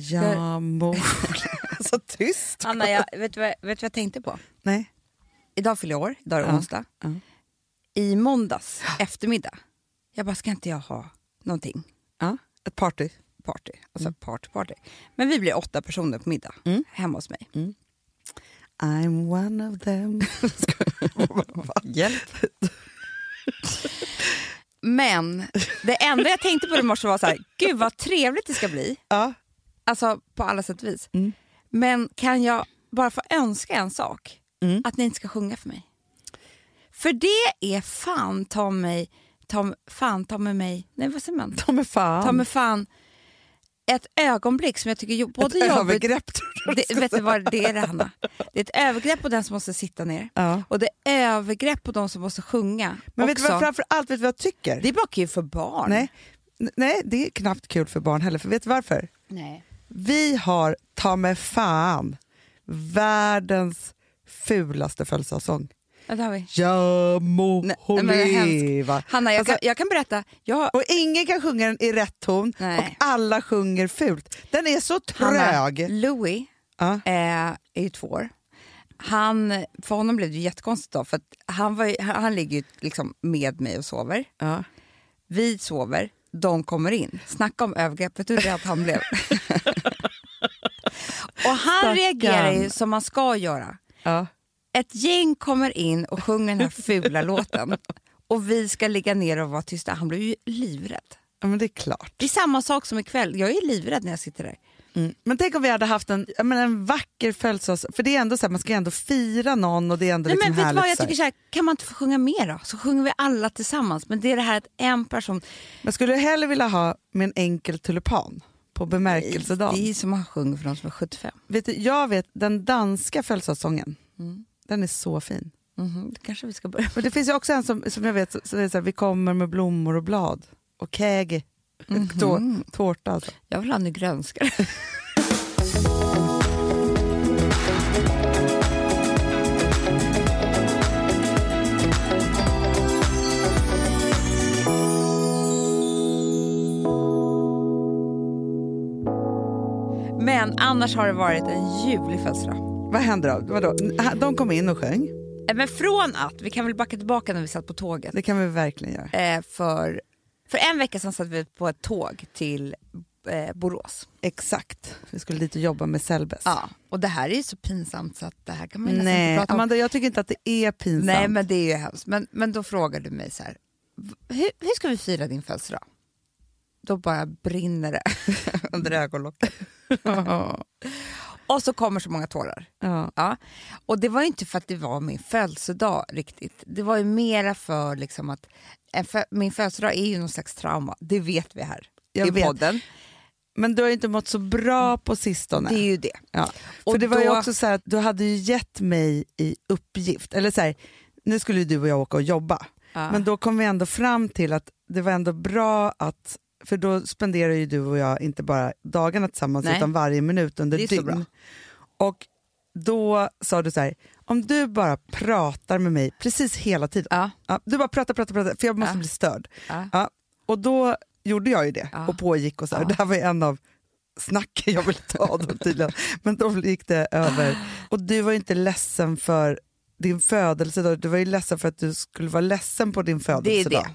Ja, mor. så tyst. Anna, jag, vet, du vad, vet du vad jag tänkte på? Nej. Idag fyller jag år, idag är det Ja, onsdag. ja. I måndags eftermiddag, jag bara, ska inte jag ha någonting? Ja, ett party. Party, alltså party, party. Men vi blir åtta personer på middag Mm. hemma hos mig. I'm one of them. Hjälp. Men det enda jag tänkte på i morse var så här, gud vad trevligt det ska bli. Ja. Alltså på alla sätt och vis. Mm. Men kan jag bara få önska en sak? Mm. Att ni inte ska sjunga för mig. För det är fan ta mig, ta, fan ta med mig, nej vad säger man? De är fan. Ta med fan ett ögonblick som jag tycker både ett jobbigt... övergrepp. Det, vet du vad det är det Hanna? Det är ett övergrepp på den som måste sitta ner. Ja. Och det är övergrepp på de som måste sjunga. Men vet du också. vad, framför allt vet du vad jag tycker? Det är bara kul för barn. Nej. Nej, det är knappt kul för barn heller. För vet du varför? Nej. Vi har ta med fan världens fulaste födelsedagssång. Ja, det har vi. Ja må Nej, hon leva. Hanna, jag, Alltså- kan, jag kan berätta. Jag Och ingen kan sjunga den i rätt ton Nej. och alla sjunger fult. Den är så Hanna, trög. Louis Ja. eh, är ju två år. Han, för honom blev det jättekonstigt då, för han, var, han, ligger ju liksom med mig och sover. Ja. Vi sover, de kommer in. Snacka om övergrepp, vet du hur rädd han blev? och han Stackarn. reagerar ju som man ska göra. Ja. Ett gäng kommer in och sjunger den här fula låten och vi ska ligga ner och vara tysta. Han blev ju livrädd. ja, men det är klart. Det är samma sak som ikväll. Jag är livrädd när jag sitter där. Mm. Men tänk om vi hade haft en, menar, en vacker födelsedags... För det är ändå så här, man ska ju ändå fira någon och det är ändå Nej, liksom men vet vad, jag tycker så här, kan man inte få sjunga mer då? Så sjunger vi alla tillsammans. Men det är det här att en person... Men skulle du hellre vilja ha med en enkel tulipan på bemärkelsedagen? Det är som man sjunger för de som är 75. Vet du, jag vet den danska födelsedagssången, Mm. den är så fin. Mhm, det kanske vi ska börja Men det finns ju också en som, som jag vet, så, så är så här, vi kommer med blommor och blad och Mhm. Tå, tårta alltså. Jag vill ha en grönska. Men annars har det varit en ljuvlig födelsedag. Vad hände då? Vadå? De kom in och sjöng, Eh, Men från att, vi kan väl backa tillbaka när vi satt på tåget. det kan vi verkligen göra. Eh, för, för en vecka sedan satt vi på ett tåg till eh, Borås. Exakt, vi skulle dit och jobba med Selbes. Ja, och det här är ju så pinsamt så att det här kan man ju Nej, inte prata om. Amanda, jag tycker inte att det är pinsamt. Nej, men det är ju hemskt. Men, men då frågar du mig så här, hur, hur ska vi fira din födelsedag? Då bara brinner det under ögonlocken. Och så kommer så många tårar. ja. Ja. Och det var ju inte för att det var min födelsedag riktigt. Det var ju mera för liksom att en fö- min födelsedag är ju någon slags trauma. Det vet vi här Jag i vet. podden. Men du har inte mått så bra på sistone. Det är ju det. Ja. För Och det var ju då- också så att du hade ju gett mig i uppgift, eller så här, nu skulle ju du och jag åka och jobba, Ja. men då kom vi ändå fram till att det var ändå bra att, för då spenderar ju du och jag inte bara dagarna tillsammans Nej. utan varje minut under dygn. Och då sa du så här, om du bara pratar med mig precis hela tiden, Ja. ja, du bara pratar, pratar, pratar, för jag måste Ja. bli störd. Och då gjorde jag ju det och pågick och så här. Det här var ju en av snacken jag ville ta då tydligen. Men då gick det över. Och du var ju inte ledsen för din födelsedag, du var ju ledsen för att du skulle vara ledsen på din Det är födelsedag. det.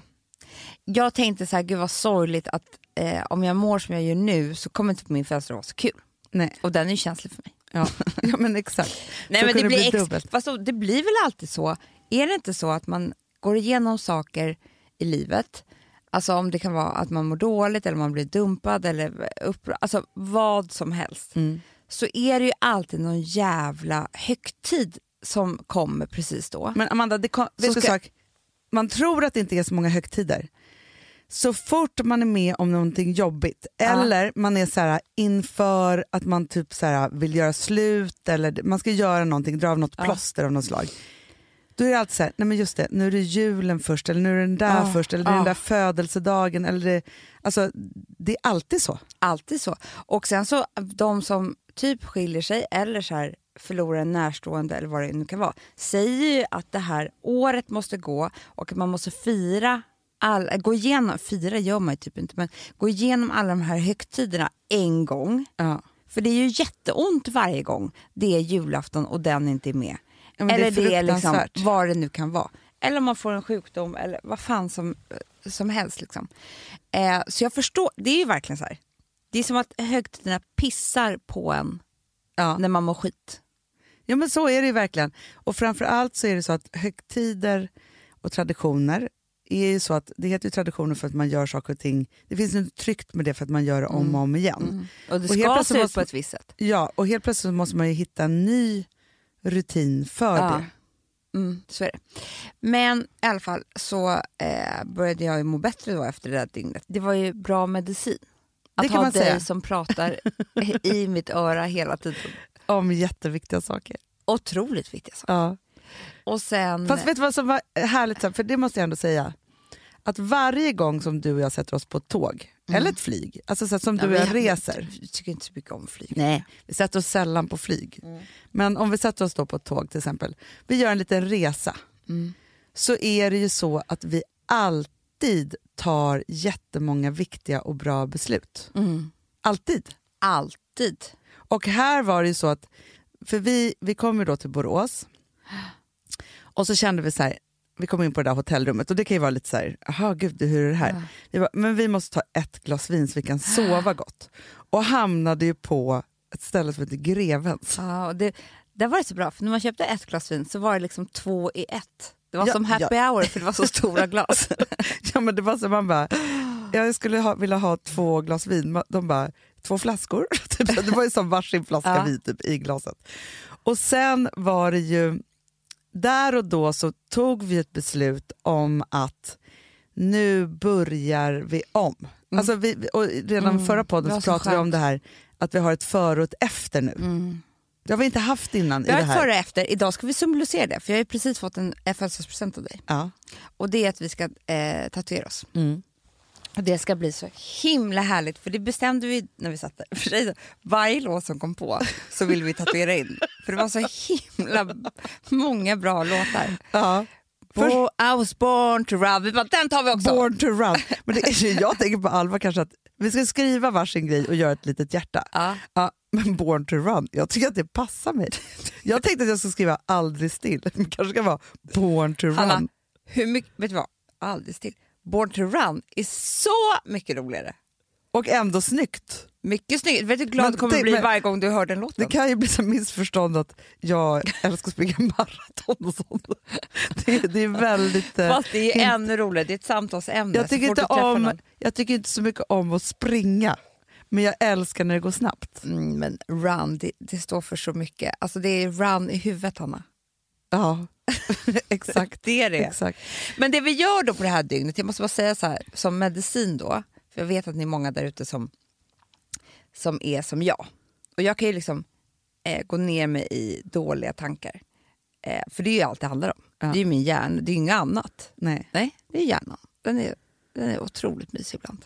Jag tänkte så här, gud vad sorgligt att eh, om jag mår som jag gör nu så kommer inte min födelsedag vara så kul. Nej, Och den är ju känslig för mig. ja. ja men exakt. Nej, Så men det, kunde blir dubbelt. fast det blir väl alltid så. Är det inte så att man går igenom saker i livet, alltså om det kan vara att man mår dåligt eller man blir dumpad eller upprörd, alltså vad som helst, Mm. så är det ju alltid någon jävla högtid som kommer precis då. Men Amanda, det kom, vet du ska- sak? man tror att det inte är så många högtider. Så fort man är med om någonting jobbigt Ja. eller man är så här inför att man typ så här vill göra slut eller man ska göra någonting, dra av något Ja. plåster av något slag. Då är det alltid så här, nej men just det, nu är det julen först eller nu är det den där Ja. först eller det är den där födelsedagen. Eller det, alltså, det är alltid så. Alltid så. Och sen så de som typ skiljer sig eller så här förlorar en närstående eller vad det nu kan vara, säger ju att det här året måste gå och att man måste fira all, gå igenom, fira gör man ju typ inte, men gå igenom alla de här högtiderna en gång. Ja. För det är ju jätteont varje gång det är julafton och den inte är med. Ja, men det är eller det är liksom vad det nu kan vara. Eller om man får en sjukdom eller vad fan som, som helst. Liksom. Eh, så jag förstår, det är ju verkligen så här. Det är som att högtiderna pissar på en Ja. när man mår skit. ja men så är det ju verkligen. Och framför allt så är det så att högtider och traditioner är ju så att det heter ju traditioner för att man gör saker och ting. Det finns något tryggt med det för att man gör det om och om igen. Och det Och ska se ut måste- på ett visst sätt. Ja, och helt plötsligt måste man ju hitta en ny rutin för Ja. det. Mm, så är det. Men i alla fall så eh, började jag ju må bättre då efter det där dygnet. Det var ju bra medicin. Att Det kan ha man dig säga. som pratar i mitt öra hela tiden. Om jätteviktiga saker. Otroligt viktiga saker. Ja. Och sen... Fast vet du vad som var härligt, för det måste jag ändå säga. Att varje gång som du och jag sätter oss på ett tåg, eller ett flyg, alltså så som Mm. Ja, du och jag reser. Jag tycker inte så mycket om flyg. Nej, vi sätter oss sällan på flyg. Mm. Men om vi sätter oss då på ett tåg till exempel, vi gör en liten resa, Mm. så är det ju så att vi alltid tar jättemånga viktiga och bra beslut. Mm. Alltid. Alltid. Och här var det ju så att, för vi, vi kom ju då till Borås och så kände vi så här, vi kom in på det där hotellrummet och det kan ju vara lite så här, jaha gud hur är det här? Ja. Vi bara, men vi måste ta ett glas vin så vi kan sova gott. Och hamnade ju på ett ställe som heter Grevens. Ja, och det, där var det så bra, för när man köpte ett glas vin så var det liksom två i ett. Det var Ja, som happy hour för det var så stora glas. Ja men det var så man bara, jag skulle ha, vilja ha två glas vin, de bara, två flaskor? Typ det var ju som varsin flaska Ja. vin typ, i glaset. Och sen var det ju, där och då så tog vi ett beslut om att nu börjar vi om. Alltså vi, och redan Mm, förra podden så pratade vi skönt. om det här att vi har ett före och ett efter nu. Mm. Det har vi inte haft innan Vi har ett före och efter. Idag ska vi symbolisera det, för jag har precis fått en en födelsedagspresent av dig. Ja. Och det är att vi ska eh, tatuera oss. Mm. Det ska bli så himla härligt, för det bestämde vi när vi satt där. För sig, varje låt som kom på så ville vi tatuera in. För det var så himla många bra låtar. Ja. Bo, I was born to run. Vi bara, den tar vi också. Born to run. Men det, är- jag tänker på allvar kanske att vi ska skriva varsin grej och göra ett litet hjärta. Ja. Ja, men born to run, jag tycker att det passar mig. Jag tänkte att jag skulle skriva aldrig still, men kanske ska vara born to run. Hanna, hur mycket, vet du vad? Aldrig still. Born to run är så mycket roligare. Och ändå snyggt. Mycket snyggt. Vet du hur glad du kommer tänk- bli varje gång du hör den låten? Det kan ju bli så missförstånd att jag älskar att springa maraton och sånt. Det, det är väldigt... eh, Fast det är inte- ännu roligare, det är ett samtalsämne. jag, tycker inte om, någon. jag tycker inte så mycket om att springa, men jag älskar när det går snabbt. Mm, men run, det, det står för så mycket. Alltså det är run i huvudet, Hanna. Ja, exakt. Det är det. exakt. Men det vi gör då på det här dygnet, jag måste bara säga så här, som medicin då, för jag vet att ni är många där ute som, som är som jag. Och jag kan ju liksom eh, gå ner mig i dåliga tankar. Eh, för det är ju allt det handlar om. Ja. Det är ju min hjärna, det är ju inget annat. Nej. Nej, det är hjärnan. Den är, den är otroligt mysig ibland.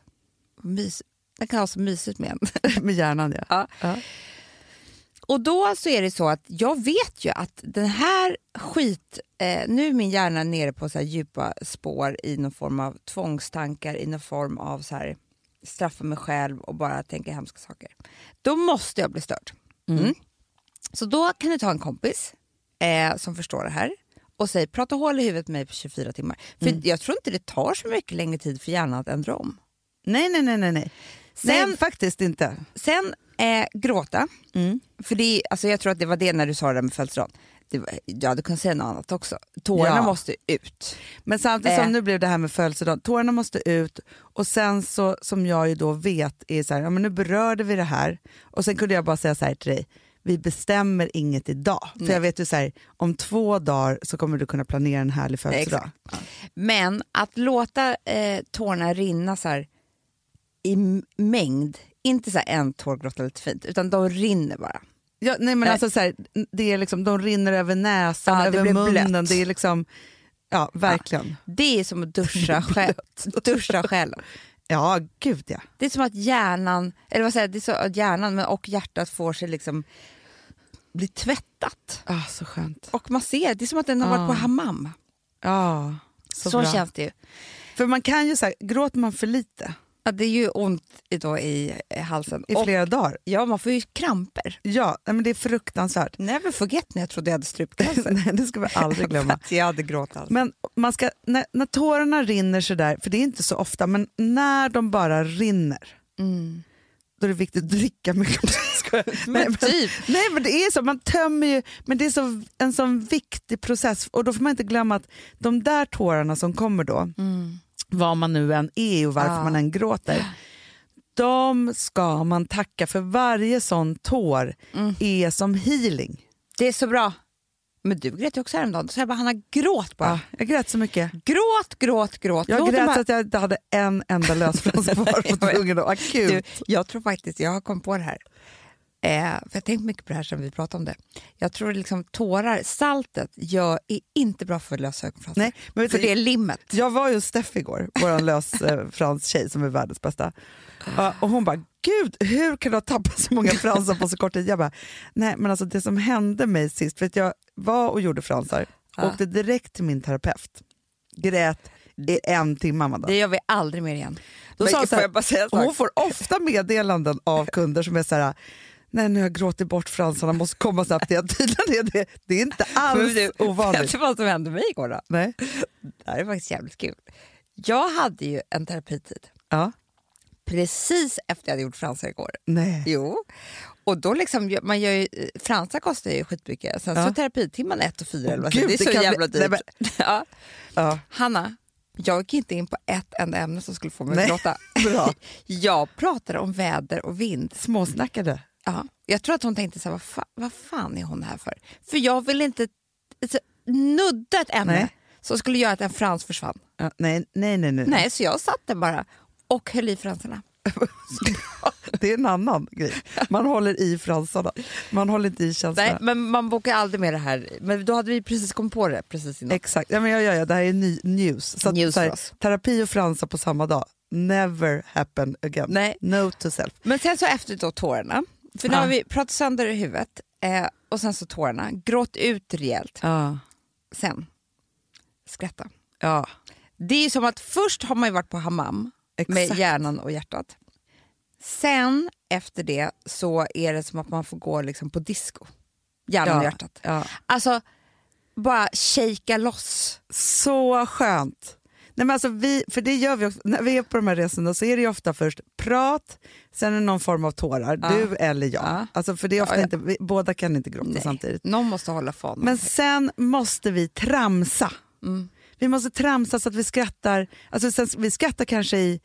Mys, den kan ha så mysigt med en. Med hjärnan ja. Ja. Ja. Och då så är det så att jag vet ju att den här skit... Eh, nu är min hjärna nere på så djupa spår i någon form av tvångstankar, i någon form av så här straffa mig själv och bara tänka hemska saker. Då måste jag bli störd. Mm. Så då kan du ta en kompis eh, som förstår det här och säg prata hål i huvudet med mig på 24 timmar. För jag tror inte det tar så mycket längre tid för hjärnan att ändra om. Nej, nej, nej, nej. nej. Sen- nej, faktiskt inte. Sen eh, gråta. Mm. För det, alltså jag tror att det var det när du sa det där med födelsedagen. Det var, ja, du kan säga något annat också. Tårarna Ja. måste ut. Men samtidigt som Eh. nu blev det här med födelsedagen, tårarna måste ut och sen så som jag ju då vet är så här, ja men nu berörde vi det här och sen kunde jag bara säga så här till dig, vi bestämmer inget idag. För jag vet ju så här, om två dagar så kommer du kunna planera en härlig födelsedag. Men att låta eh, tårarna rinna så här i mängd, inte så en tår gråta lite fint, utan de rinner bara. Ja, nej men Nej. alltså så här, det är liksom, de rinner över näsan, Ja, över munnen, blött. det är liksom, ja verkligen. Det är som att duscha, själ, duscha själen. Ja, gud ja. Det är som att hjärnan, eller vad säger jag, det är så att hjärnan men och hjärtat får sig liksom bli tvättat. Ah, så skönt. Och man ser, det är som att den har varit på Ah. hammam. Ja, så, Så, bra. känns det ju. För man kan ju säga, gråter man för lite, Är ju ont i, då i eh, halsen. i Och, flera dagar. ja, man får ju kramper. Ja, men det är fruktansvärt. Never forget när jag trodde jag hade strupcancer. nej, det ska vi aldrig glömma. Jag hade gråtit. Men man ska, när, när tårarna rinner sådär, för det är inte så ofta, men när de bara rinner, Mm. då är det viktigt att dricka mycket. Men Nej, men- typ. Nej men det är så, man tömmer ju, men det är så, en sån viktig process och då får man inte glömma att de där tårarna som kommer då, Mm. Vad man nu än är och varför Ja. man än gråter, de ska man tacka för varje sån tår Mm. är som healing. Det är så bra. Men du grät ju också häromdagen. Så jag bara, Hanna, gråt bara. Ja, jag grät så mycket. Gråt, gråt, gråt. Jag Låt grät bara- att jag inte hade en enda lösfrans kvar på tvungen akut. Du, jag tror faktiskt, jag har kommit på det här. Eh, för jag har tänkt mycket på det här sen vi pratade om det. Jag tror liksom tårar, saltet gör, är inte bra för lösa ögonfransar. Nej, men För det är limmet. Jag var ju hos Steffi igår, vår lösfrans tjej som är världens bästa. Ja, och hon bara, gud hur kan du ha tappat så många fransar på så kort tid? Jag bara, nej men alltså det som hände mig sist, för att jag var och gjorde fransar, Ja. åkte direkt till min terapeut, grät i en timme Amanda. Det gör vi aldrig mer igen. Då Men sa hon så får här, hon får ofta meddelanden av kunder som är så här, nej nu har jag gråtit bort fransarna, måste komma snabbt igen. Tydligen är det, det är inte Men alls du, ovanligt. Vet du vad som hände mig igår då? Nej. Det här är faktiskt jävligt kul. Jag hade ju en terapitid Ja. precis efter jag hade gjort fransar igår. Nej. Jo. Och då liksom, man gör ju, fransar kostar ju skitmycket. Sen Ja. så terapitimman ett och fyra. eller vad Gud, det är det så bli- jävla dyrt. Nej, ja. Ja. Hanna, jag gick inte in på ett enda ämne som skulle få mig Nej. att gråta. Bra. Jag pratade om väder och vind. Småsnackade. Ja. Jag tror att hon tänkte så här, vad, fa vad fan är hon här för? För jag vill inte alltså, nudda ett ämne Nej. som skulle göra att en frans försvann. Ja, nej, nej, nej, nej. Nej, så jag satt där bara och höll i fransarna. Det är en annan grej. Man håller i fransarna. Man håller inte i känslorna. Nej, men man bokar aldrig med det här. Men då hade vi precis kommit på det precis innan. Exakt, ja, men jag, jag, jag, det här är ny, news. Så att, News så här, terapi och fransar på samma dag, never happen again. Nej. Note to self. Men sen så efter då tårarna, för nu har vi pratat sönder i huvudet eh, och sen så tårarna, gråt ut rejält. Sen, skratta. Ja, Det är som att först har man ju varit på hammam med exakt. hjärnan och hjärtat. Sen efter det så är det som att man får gå liksom på disco. Hjärnan och Ja. hjärtat. Ja. Alltså, bara shakea loss. Så skönt. Nej, men alltså vi, för det gör vi också, när vi är på de här resorna så är det ofta först prat, sen är det någon form av tårar, Ja. du eller jag. Ja. Alltså för det är ofta Ja, inte, vi, båda kan inte gråta Nej. samtidigt. Någon måste hålla fanan. Men sen måste vi tramsa. Mm. Vi måste tramsa så att vi skrattar, alltså sen, vi skrattar kanske i,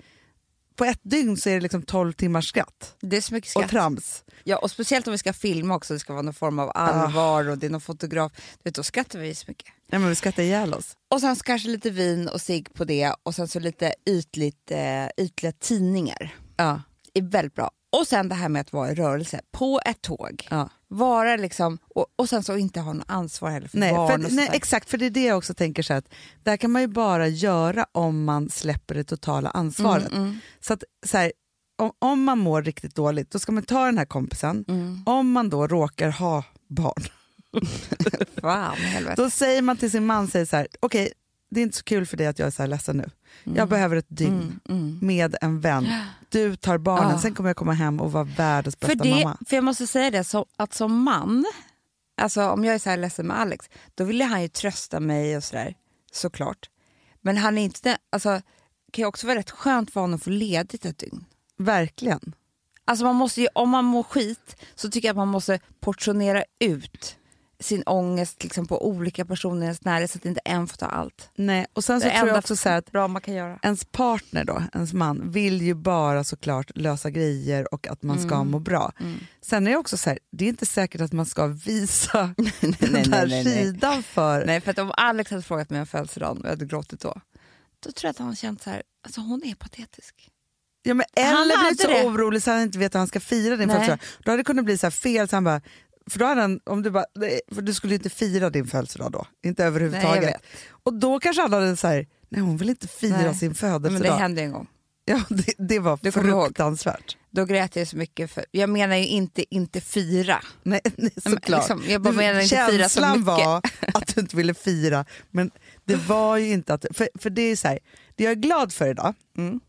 på ett dygn så är det liksom 12 timmars skratt. Det är så mycket Och skratt. trams. Ja, och speciellt om vi ska filma också, det ska vara någon form av allvar och det är någon fotograf. Du vet, då skrattar vi så mycket. Nej, men vi skrattar ihjäl oss. Och sen så kanske lite vin och cigg på det och sen så lite ytligt, eh, ytliga tidningar. Ja. är väldigt bra. Och sen det här med att vara i rörelse på ett tåg. Ja. Vara liksom, och, och sen så inte ha något ansvar heller för Nej, barn för, och nej, exakt, för det är det jag också tänker så här att där kan man ju bara göra om man släpper det totala ansvaret. Mm, mm, Så att så här, om, om man mår riktigt dåligt, då ska man ta den här kompisen. mm. Om man då råkar ha barn, Fan helvete. då säger man till sin man säger så här, okej, det är inte så kul för dig att jag är så här ledsen nu. Jag behöver ett dygn Mm, mm. med en vän. Du tar barnen, Ja. sen kommer jag komma hem och vara världens För, bästa det, mamma. för jag måste säga det, så, att som man, alltså om jag är så här ledsen med Alex, då vill han ju trösta mig och sådär, såklart. Men han är inte alltså, kan ju också vara rätt skönt för honom att få ledigt ett dygn. Verkligen. Alltså man måste ju, om man mår skit så tycker jag att man måste portionera ut sin ångest liksom på olika personer i ens närhet så att inte en får ta allt. Nej, och sen så Det tror jag också så att bra man kan göra. ens partner då, ens man, vill ju bara såklart lösa grejer och att man ska Mm. må bra. Mm. Sen är det också så här, det är inte säkert att man ska visa nej, den nej, nej. sidan för... Nej, för att om Alex hade frågat mig om födelsedagen och jag hade gråtit då, då tror jag att han hade känt så här, alltså hon är patetisk. Ja, men eller blivit så det. orolig så han inte vet hur han ska fira din födelsedag. Då hade det kunnat bli så fel, så han bara, för då hade han, om du bara, nej, för du skulle inte fira din födelsedag då, inte Nej, överhuvudtaget. vet. och då kanske han hade så här, nej hon vill inte fira Nej. sin Men födelsedag. det hände en gång. ja, det, det var ihåg. fruktansvärt. Då grät jag så mycket. För, jag menar ju inte inte fira. Nej, nej Men såklart. liksom, jag bara Du- menar inte fira så mycket. var att du inte ville fira, men det var ju inte att... För, för det är så här, det jag är glad för idag, Mm.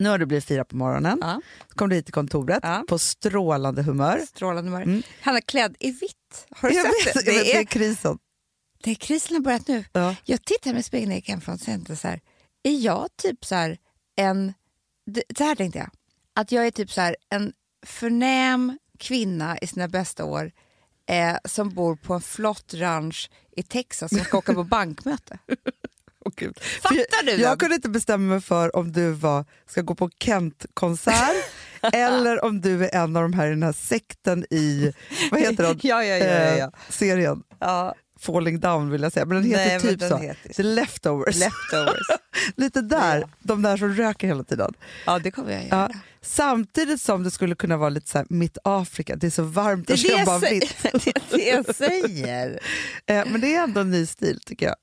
Nu har du blivit fyra på morgonen, Ja. kom du hit till kontoret Ja. på strålande humör. Strålande humör. Mm. Han är klädd i vitt. Har du Jag sett vet, det? jag vet, Det det är är, krisen. det är krisen har börjat nu. Ja. Jag tittar med spegeln när jag gick hemifrån och tänkte så här, är jag typ så här en... det- Så här tänkte jag, att jag är typ så här en förnäm kvinna i sina bästa år eh, som bor på en flott ranch i Texas som ska åka på bankmöte. Gud. Fattar du Jag, jag kunde inte bestämma mig för om du var, ska gå på Kent-konsert eller om du är en av de här i den här sekten i, vad heter den? Ja, ja, ja, ja, ja. Eh, serien? Ja, Falling down vill jag säga, men den heter Nej, typ den så. heter- The Leftovers. leftovers. Lite där, Ja. de där som röker hela tiden. Ja, det kommer jag göra. Ja. Samtidigt som det skulle kunna vara lite så här, mitt Afrika, det är så varmt Det där är så det jag jag, bara säger. vitt. det är det jag säger. Eh, men det är ändå en ny stil tycker jag.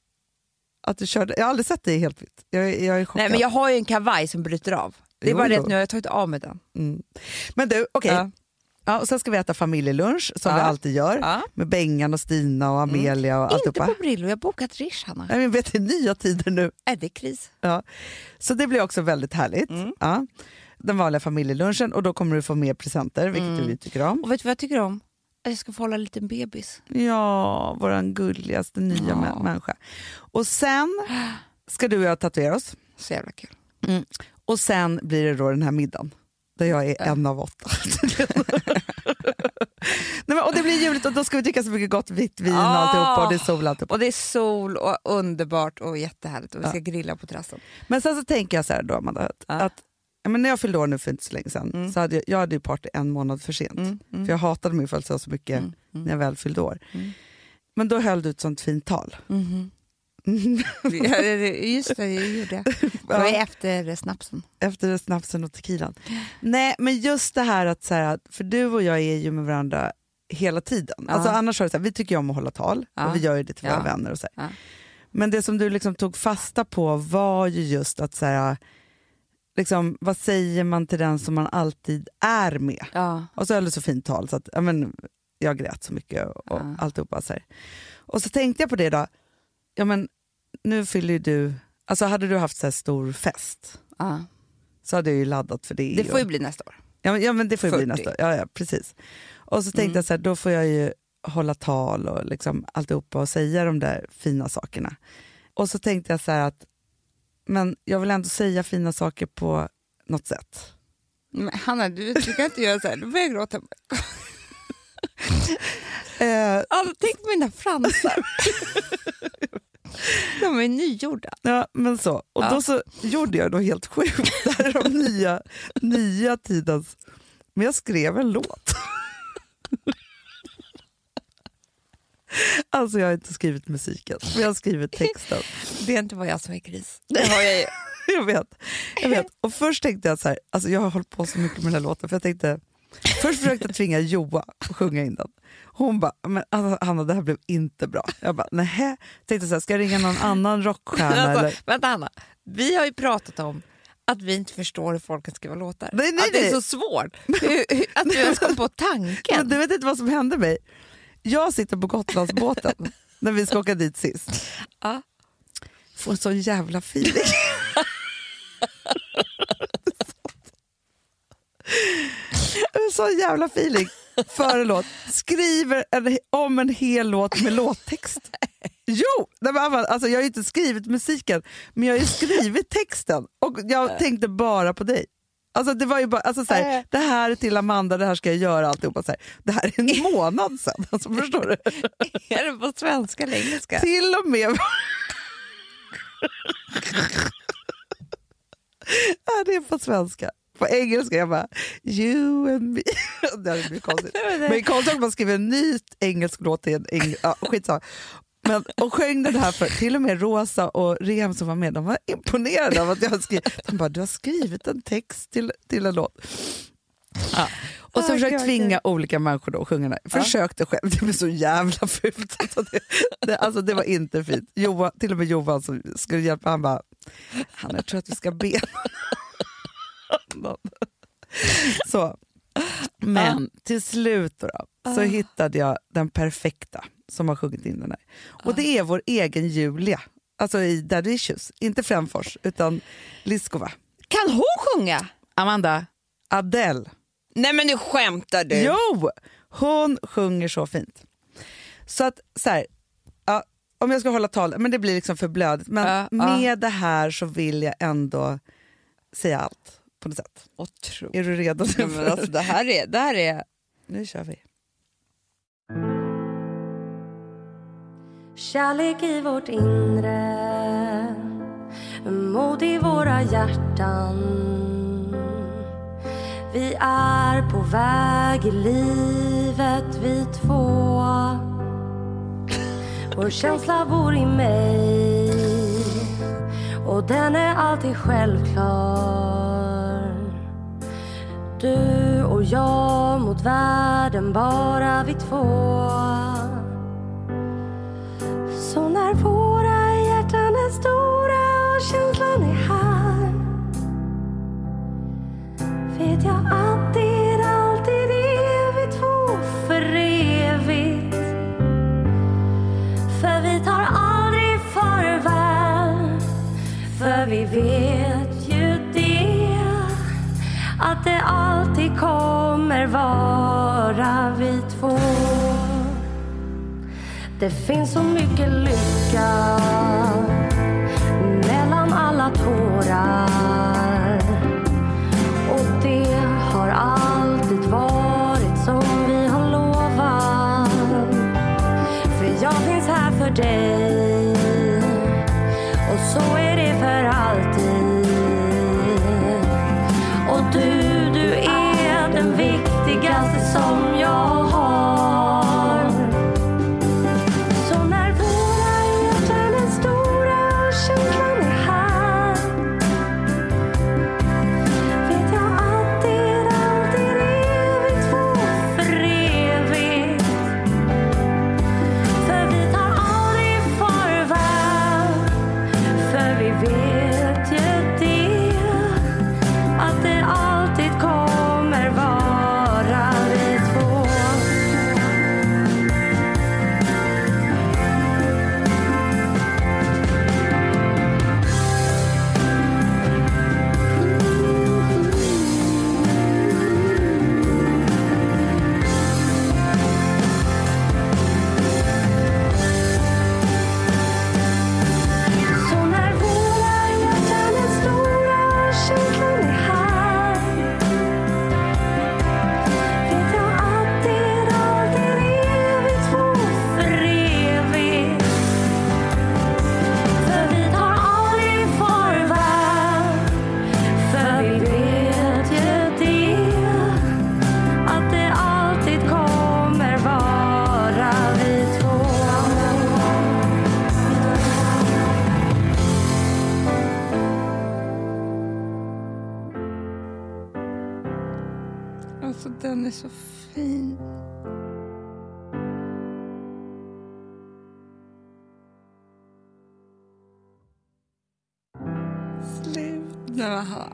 Att du körde, jag har aldrig sett dig helt vitt. Jag, jag är chockad. Nej, men jag har ju en kavaj som bryter av. Det är Jo, bara det att nu har jag tagit av mig den. mm. Men du, okej. Ja. Ja, och sen ska vi äta familjelunch som Ja. vi alltid gör. Ja. Med Bengan och Stina och Amelia och Inte på Brillo, jag har bokat Rish, Hanna. Nej, men vet, det är nya tider nu. Är det kris? Ja. Så det blir också väldigt härligt. Mm. Ja. Den vanliga familjelunchen och då kommer du få mer presenter, vilket Mm. vi tycker om. Och vet du vad jag tycker om? Jag ska få hålla en liten bebis. Ja, våran gulligaste nya Ja. mä- människa. Och sen ska du och jag tatuera oss. Så jävla kul. Och sen blir det då den här middagen. Där jag är en av åtta. Nej, men, och det blir juligt och då ska vi dricka så mycket gott vitt vin och Ah. alltihopa och det är sol alltihopa. Och det är sol och underbart och jättehärligt och vi ska grilla på terrassen. Men sen så tänker jag så här då Amanda, att, Ja. att ja, men när jag fyllde år nu för inte så länge sedan Mm. så hade jag, jag hade ju party en månad för sent. Mm, mm. För jag hatade min födelsedag så mycket Mm, mm. när jag väl fyllde år. Mm. Men då höll du ett sånt fint tal. Mhm. Det- det- Just det, jag gjorde jag. Det var efter snapsen. Efter snapsen och tequilan. Nej men just det här att, så här, för du och jag är ju med varandra hela tiden. Ja. Alltså, annars det så här, vi tycker ju om att hålla tal Ja. och vi gör det till våra Ja. vänner. Och så. Men det som du liksom tog fasta på var ju just att så här, liksom, vad säger man till den som man alltid är med? Ja. Och så höll du så fint tal så att ja, men, jag grät så mycket och, och Ja. alltihopa. Så här. Och så tänkte jag på det då, ja men nu fyller ju du, alltså hade du haft så här stor fest ja. så hade jag ju laddat för det. Det och- får ju bli nästa år. Ja men, ja, men det får ju bli 40. nästa ja, ja, precis. Och så tänkte Mm. jag så här, då får jag ju hålla tal och liksom alltihopa och säga de där fina sakerna. Och så tänkte jag så här att, men jag vill ändå säga fina saker på något sätt. Men Hanna, du, du kan inte göra så här. Då börjar jag gråta. Eh, Alltså, tänk på mina fransar. De är nygjorda. ja, men så. Och Ja. då så gjorde jag något helt sjukt. Det här är de nya, nya tidens... Men jag skrev en låt. Alltså jag har inte skrivit musiken, men jag har skrivit texten. Det är inte vad jag som är kris. Det har jag ju. Jag vet. Jag vet. Och först tänkte jag så här, alltså jag har hållit på så mycket med den här låten, för jag tänkte, först försökte jag tvinga Joa att sjunga in den. Hon bara, men alltså, Hanna det här blev inte bra. Jag bara, nähä. Tänkte så här, ska jag ringa någon annan rockstjärna eller? Alltså, vänta Hanna, vi har ju pratat om att vi inte förstår hur folk kan skriva låtar. Nej, nej, att det är nej. så svårt. Hur, hur, att du ens kom på Men tanken. du vet inte vad som hände mig? Jag sitter på Gotlandsbåten när vi ska åka dit sist. Ja. Får en sån jävla feeling. en sån jävla feeling för en låt. Skriver en, om en hel låt med låttext. Jo! Nej, men alltså, jag har ju inte skrivit musiken, men jag har ju skrivit texten och jag tänkte bara på dig. Alltså, det var ju bara, alltså, så här, det här är till Amanda, det här ska jag göra alltihopa. Så här. Det här är en månad sedan, alltså, förstår du? Är det på svenska eller engelska? Till och med... ja, det är på svenska. På engelska jag bara you and me. det hade blivit konstigt. Men konstigt att man skriver en ny engelsk låt till en eng... ja, skitsamma. Men, och sjöng den här för till och med Rosa och Rem som var med, de var imponerade av att jag skrivit. De bara, du har skrivit en text till, till en låt. Ja. Och så försökte gud, tvinga olika människor då att sjunga den här. Försökte själv, det blev så jävla fult. Alltså det, det, alltså det var inte fint. Johan, till och med Johan som skulle hjälpa, han bara, han jag tror att vi ska be någon." Så. Men till slut då, så hittade jag den perfekta som har sjungit in den här. Och det är vår egen Julia, alltså i Daddy Issues. Inte Frändfors, utan Liskova. Kan hon sjunga? Amanda, Adele. Nej men nu skämtar du! Jo! Hon sjunger så fint. Så att så här, ja, om jag ska hålla tal, men det blir liksom för blödigt. Men Ja, med ja. det här så vill jag ändå säga allt på något sätt. Otroligt. Är du redo? Ja, men alltså, det, här är, det här är... Nu kör vi. Kärlek i vårt inre Mod i våra hjärtan Vi är på väg i livet vi två Vår känsla bor i mig Och den är alltid självklar du och jag mot världen, bara vi två. Så när våra hjärtan är stora och känslan är här vet jag allt vara vi två det finns så mycket lycka mellan alla tårar. Och det har alltid varit som vi har lovat. För jag finns här för dig.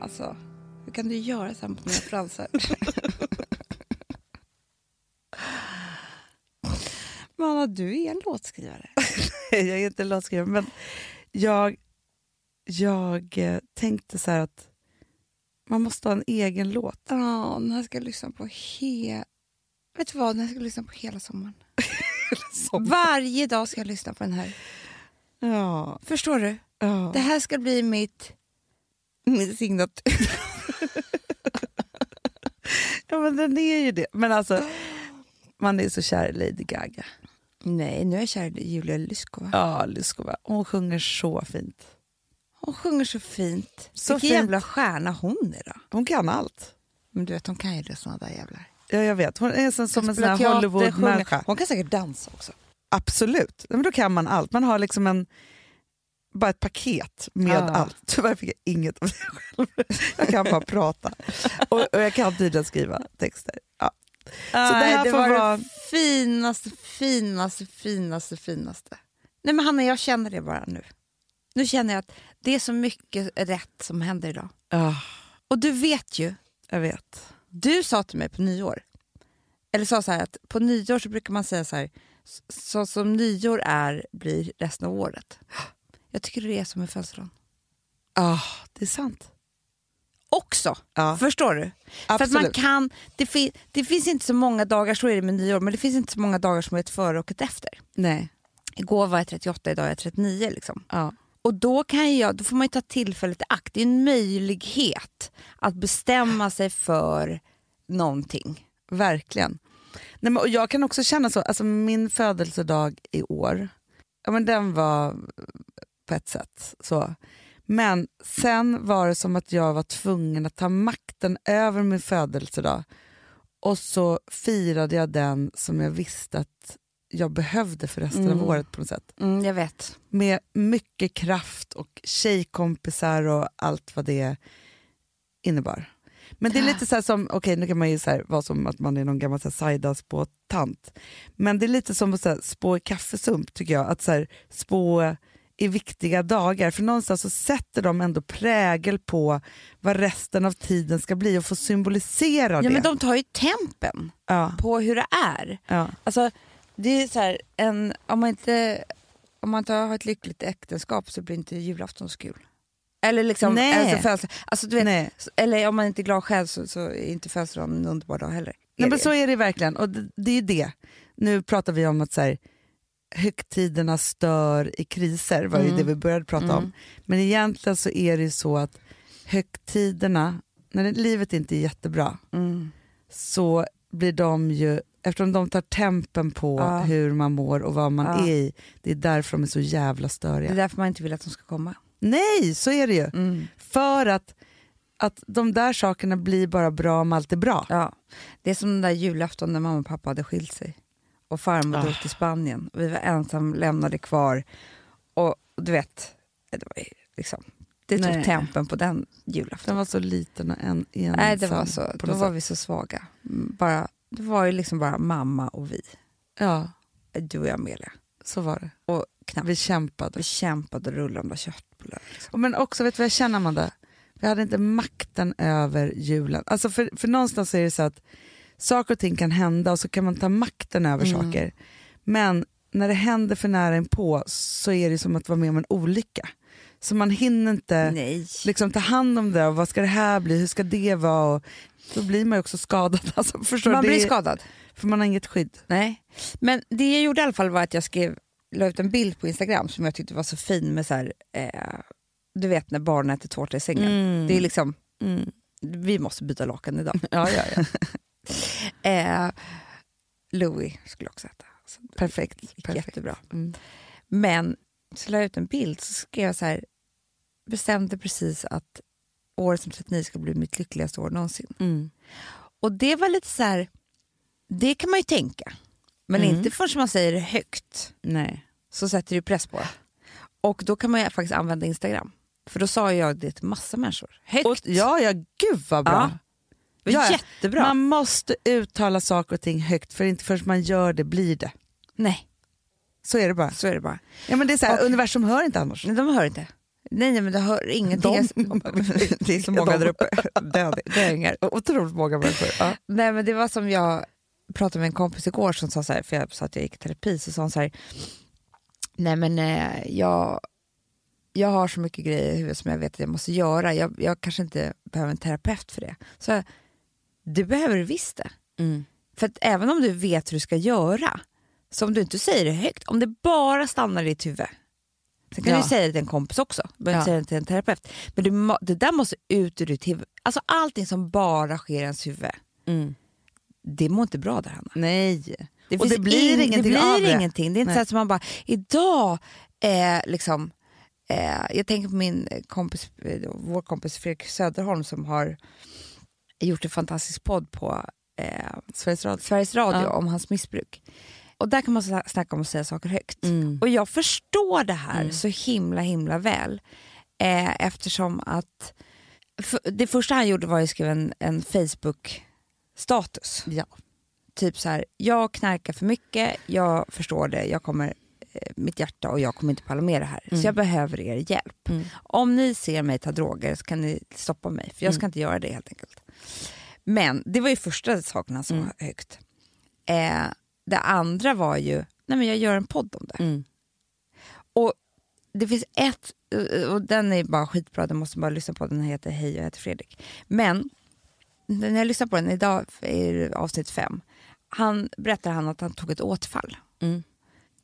Alltså, hur kan du göra så här mot mina fransar? Manna, du är en låtskrivare. jag är inte låtskrivare, men jag, jag eh, tänkte så här att man måste ha en egen låt. Ja, den här ska jag lyssna på he... Vet du vad, den här ska jag lyssna på hela sommaren. Varje dag ska jag lyssna på den här. Ja, Förstår du? ja. Det här ska bli mitt, min signatur. ja, men den är ju det. Men alltså, man är så kär i Lady Gaga. Nej, nu är jag kär i Julia Lyskova. Ja, Lyskova. Hon sjunger så fint. Hon sjunger så fint. Så Vilken jävla stjärna hon är då. Hon kan allt. Men du vet, hon kan ju det såna där jävlar. Ja, jag vet. Hon är som, som en sån här Hollywood-människa. Hon kan säkert dansa också. Absolut. Men då kan man allt. Man har liksom en, bara ett paket med Ja. allt. Tyvärr fick jag inget av det själv. Jag kan bara prata. Och, och jag kan tydligen skriva texter. Ja. Så det här det får var vara- det finaste, finaste, finaste, finaste. Nej men Hanna, jag känner det bara nu. Nu känner jag att det är så mycket rätt som händer idag. Ja, Och du vet ju, jag vet. du sa till mig på nyår, eller sa så här att på nyår så brukar man säga så här, "Så- så som nyår är blir resten av året. Jag tycker det är som med födelsedagen. Ja, det är sant. också. Ja. Förstår du? För att man Absolut. kan, det, fi, det finns inte så många dagar, så är det med nyår, men det finns inte så många dagar som är ett före och ett efter. Nej. Igår var jag 38, idag är jag 39. Liksom. Ja. Och då, kan jag, då får man ju ta tillfället i akt. Det är en möjlighet att bestämma sig för någonting. Verkligen. Nej, men, och jag kan också känna så, alltså min födelsedag i år, ja, men den var på ett sätt så. Men sen var det som att jag var tvungen att ta makten över min födelsedag och så firade jag den som jag visste att jag behövde för resten Mm. av året på något sätt. Mm, jag vet. Med mycket kraft och tjejkompisar och allt vad det innebar. Men det är lite så här som, okej nu kan man ju så här, vara som att man är någon gammal så här Saida spå-tant. Men det är lite som att så här, spå i kaffesump tycker jag. Att så här, spå i viktiga dagar. För någonstans så sätter de ändå prägel på vad resten av tiden ska bli och får symbolisera det. Ja, men de tar ju tempen ja, på hur det är. ja. Alltså, det är så här, en, om, man inte, om man inte har ett lyckligt äktenskap så blir inte julafton så kul. Eller liksom, Nej. Alltså, alltså, du vet, Nej. eller om man inte är glad själv så, så är inte födelsedagen en underbar dag heller. Nej, men det? så är det verkligen. Och det, det är det. Nu pratar vi om att så här, högtiderna stör i kriser, var ju Mm. det vi började prata om. Men egentligen så är det ju så att högtiderna, när det, livet inte är jättebra, Mm. så blir de ju, eftersom de tar tempen på Ja. hur man mår och vad man Ja. är i, det är därför de är så jävla Det störiga. är därför man inte vill att de ska komma. Nej, så är det ju. Mm. För att, att de där sakerna blir bara bra om allt är bra. Ja. Det är som den där julafton när mamma och pappa hade skilt sig. Och farmor Ah. drog till Spanien. Och vi var ensam lämnade kvar. Och, du vet, det var liksom... Det tog Nej. tempen på den Den julafton. var så liten och en, ensam. Nej, det var så. Då var vi så svaga. Bara, det var ju liksom bara mamma och vi. Ja, Du och jag, Amelia. så var det. Och knappt. Vi kämpade. Vi kämpade och rullade de där köttbullarna. Liksom. Men också, vet du vad jag känner Amanda? Vi hade inte makten över julen. Alltså för, för någonstans är det så att saker och ting kan hända och så kan man ta makten över Mm. saker. Men när det händer för nära en på så är det som att vara med om en olycka. Så man hinner inte Nej. liksom, ta hand om det. Och vad ska det här bli? Hur ska det vara? Och då blir man ju också skadad. Alltså, förstår? Man Det blir är- skadad. För man har inget skydd. Nej. Men det jag gjorde i alla fall var att jag skrev, la ut en bild på Instagram som jag tyckte var så fin med så här, eh, du vet när barnen äter tårta i sängen. Mm. Det är liksom, Mm. vi måste byta lakan idag. Ja, ja, ja. eh, Louis skulle också äta. Så Perfekt. perfekt. Jättebra. Mm. Men så la jag ut en bild så skrev jag så här, bestämde precis att året som 39 ska bli mitt lyckligaste år någonsin. Mm. Och det var lite så här, det kan man ju tänka. Men Mm. inte förrän man säger det högt. Nej. så sätter du press på det. Och då kan man ju faktiskt använda Instagram. För då sa jag det till massa människor. Högt. Och, ja, ja, gud vad bra. Ja. Det var Ja. Jättebra. Man måste uttala saker och ting högt för inte förrän man gör det blir det. Nej, Så är det bara. så är det bara. Ja, men det är så här, Och- universum hör inte annars. Nej, de hör inte. Nej, nej men de hör ingenting. De- det är så många där uppe. Döingar. Otroligt många människor. Ja. Nej men det var som jag pratade med en kompis igår som sa så här, för jag sa att jag gick i terapi, så sa hon så här, nej men eh, jag, jag har så mycket grejer i huvudet som jag vet att jag måste göra, jag, jag kanske inte behöver en terapeut för det. Så jag, du behöver visst det. Mm. För att även om du vet hur du ska göra, så om du inte säger det högt, om det bara stannar i ditt huvud, sen kan Ja. du säga det till en kompis också, du behöver Ja. säga det till en terapeut, men du, det där måste ut ur ditt huvud. Alltså allting som bara sker i ens huvud, Mm. det mår inte bra där Hanna. Nej. Det, Och det blir ing- ingenting det blir av det. ingenting. Det är inte Nej. så att man bara, idag, eh, liksom, eh, jag tänker på min kompis, eh, vår kompis Fredrik Söderholm som har gjort en fantastisk podd på eh, Sveriges Radio. Sveriges Radio Ja. om hans missbruk. Och där kan man sna- snacka om att säga saker högt. Mm. Och jag förstår det här Mm. så himla himla väl. Eh, eftersom att för, det första han gjorde var att skriva en, en Facebook-status. Ja. Typ så här, jag knarkar för mycket, jag förstår det, jag kommer, eh, mitt hjärta och jag kommer inte palla med det här. Mm. Så jag behöver er hjälp. Mm. Om ni ser mig ta droger så kan ni stoppa mig, för jag ska Mm. inte göra det helt enkelt. Men det var ju första saken han sa Mm. högt. Eh, det andra var ju, nej men jag gör en podd om det. Mm. Och det finns ett, och den är bara skitbra, den måste man bara lyssna på, den heter Hej jag heter Fredrik. Men när jag lyssnar på den idag, i avsnitt fem, han berättar han att han tog ett återfall. Mm.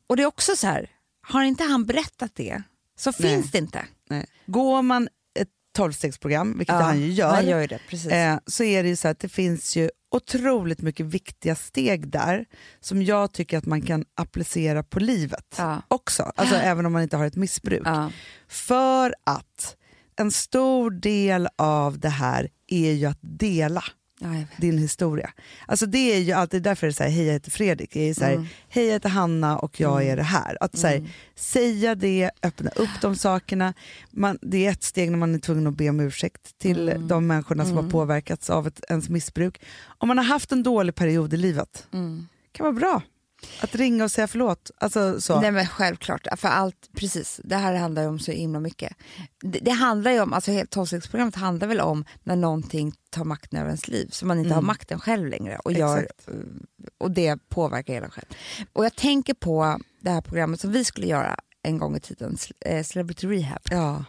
Och det är också så här, har inte han berättat det så Nej. finns det inte. Nej. Går man tolvstegsprogram, vilket Ja, han ju gör, Han gör det, precis. eh, så är det ju så att det finns ju otroligt mycket viktiga steg där som jag tycker att man kan applicera på livet Ja. också, alltså även om man inte har ett missbruk. ja. För att en stor del av det här är ju att dela. Din historia. Alltså det är ju alltid därför det är så här, hej jag heter Fredrik, det är så här, Mm. hej jag heter Hanna och jag är det här. Att så här, säga det, öppna upp de sakerna. Man, det är ett steg när man är tvungen att be om ursäkt till Mm. de människorna som har påverkats av ett, ens missbruk. Om man har haft en dålig period i livet, Mm. kan vara bra att ringa och säga förlåt. Alltså, så. Nej men självklart, för allt, precis. Det här handlar ju om så himla mycket. Det, det handlar ju om, alltså tolvstegsprogrammet handlar väl om när någonting tar makten över ens liv, så man inte har makten själv längre och, gör, Mm. Exakt. och det påverkar hela själv. Och jag tänker på det här programmet som vi skulle göra en gång i tiden, eh, Celebrity Rehab. Ja.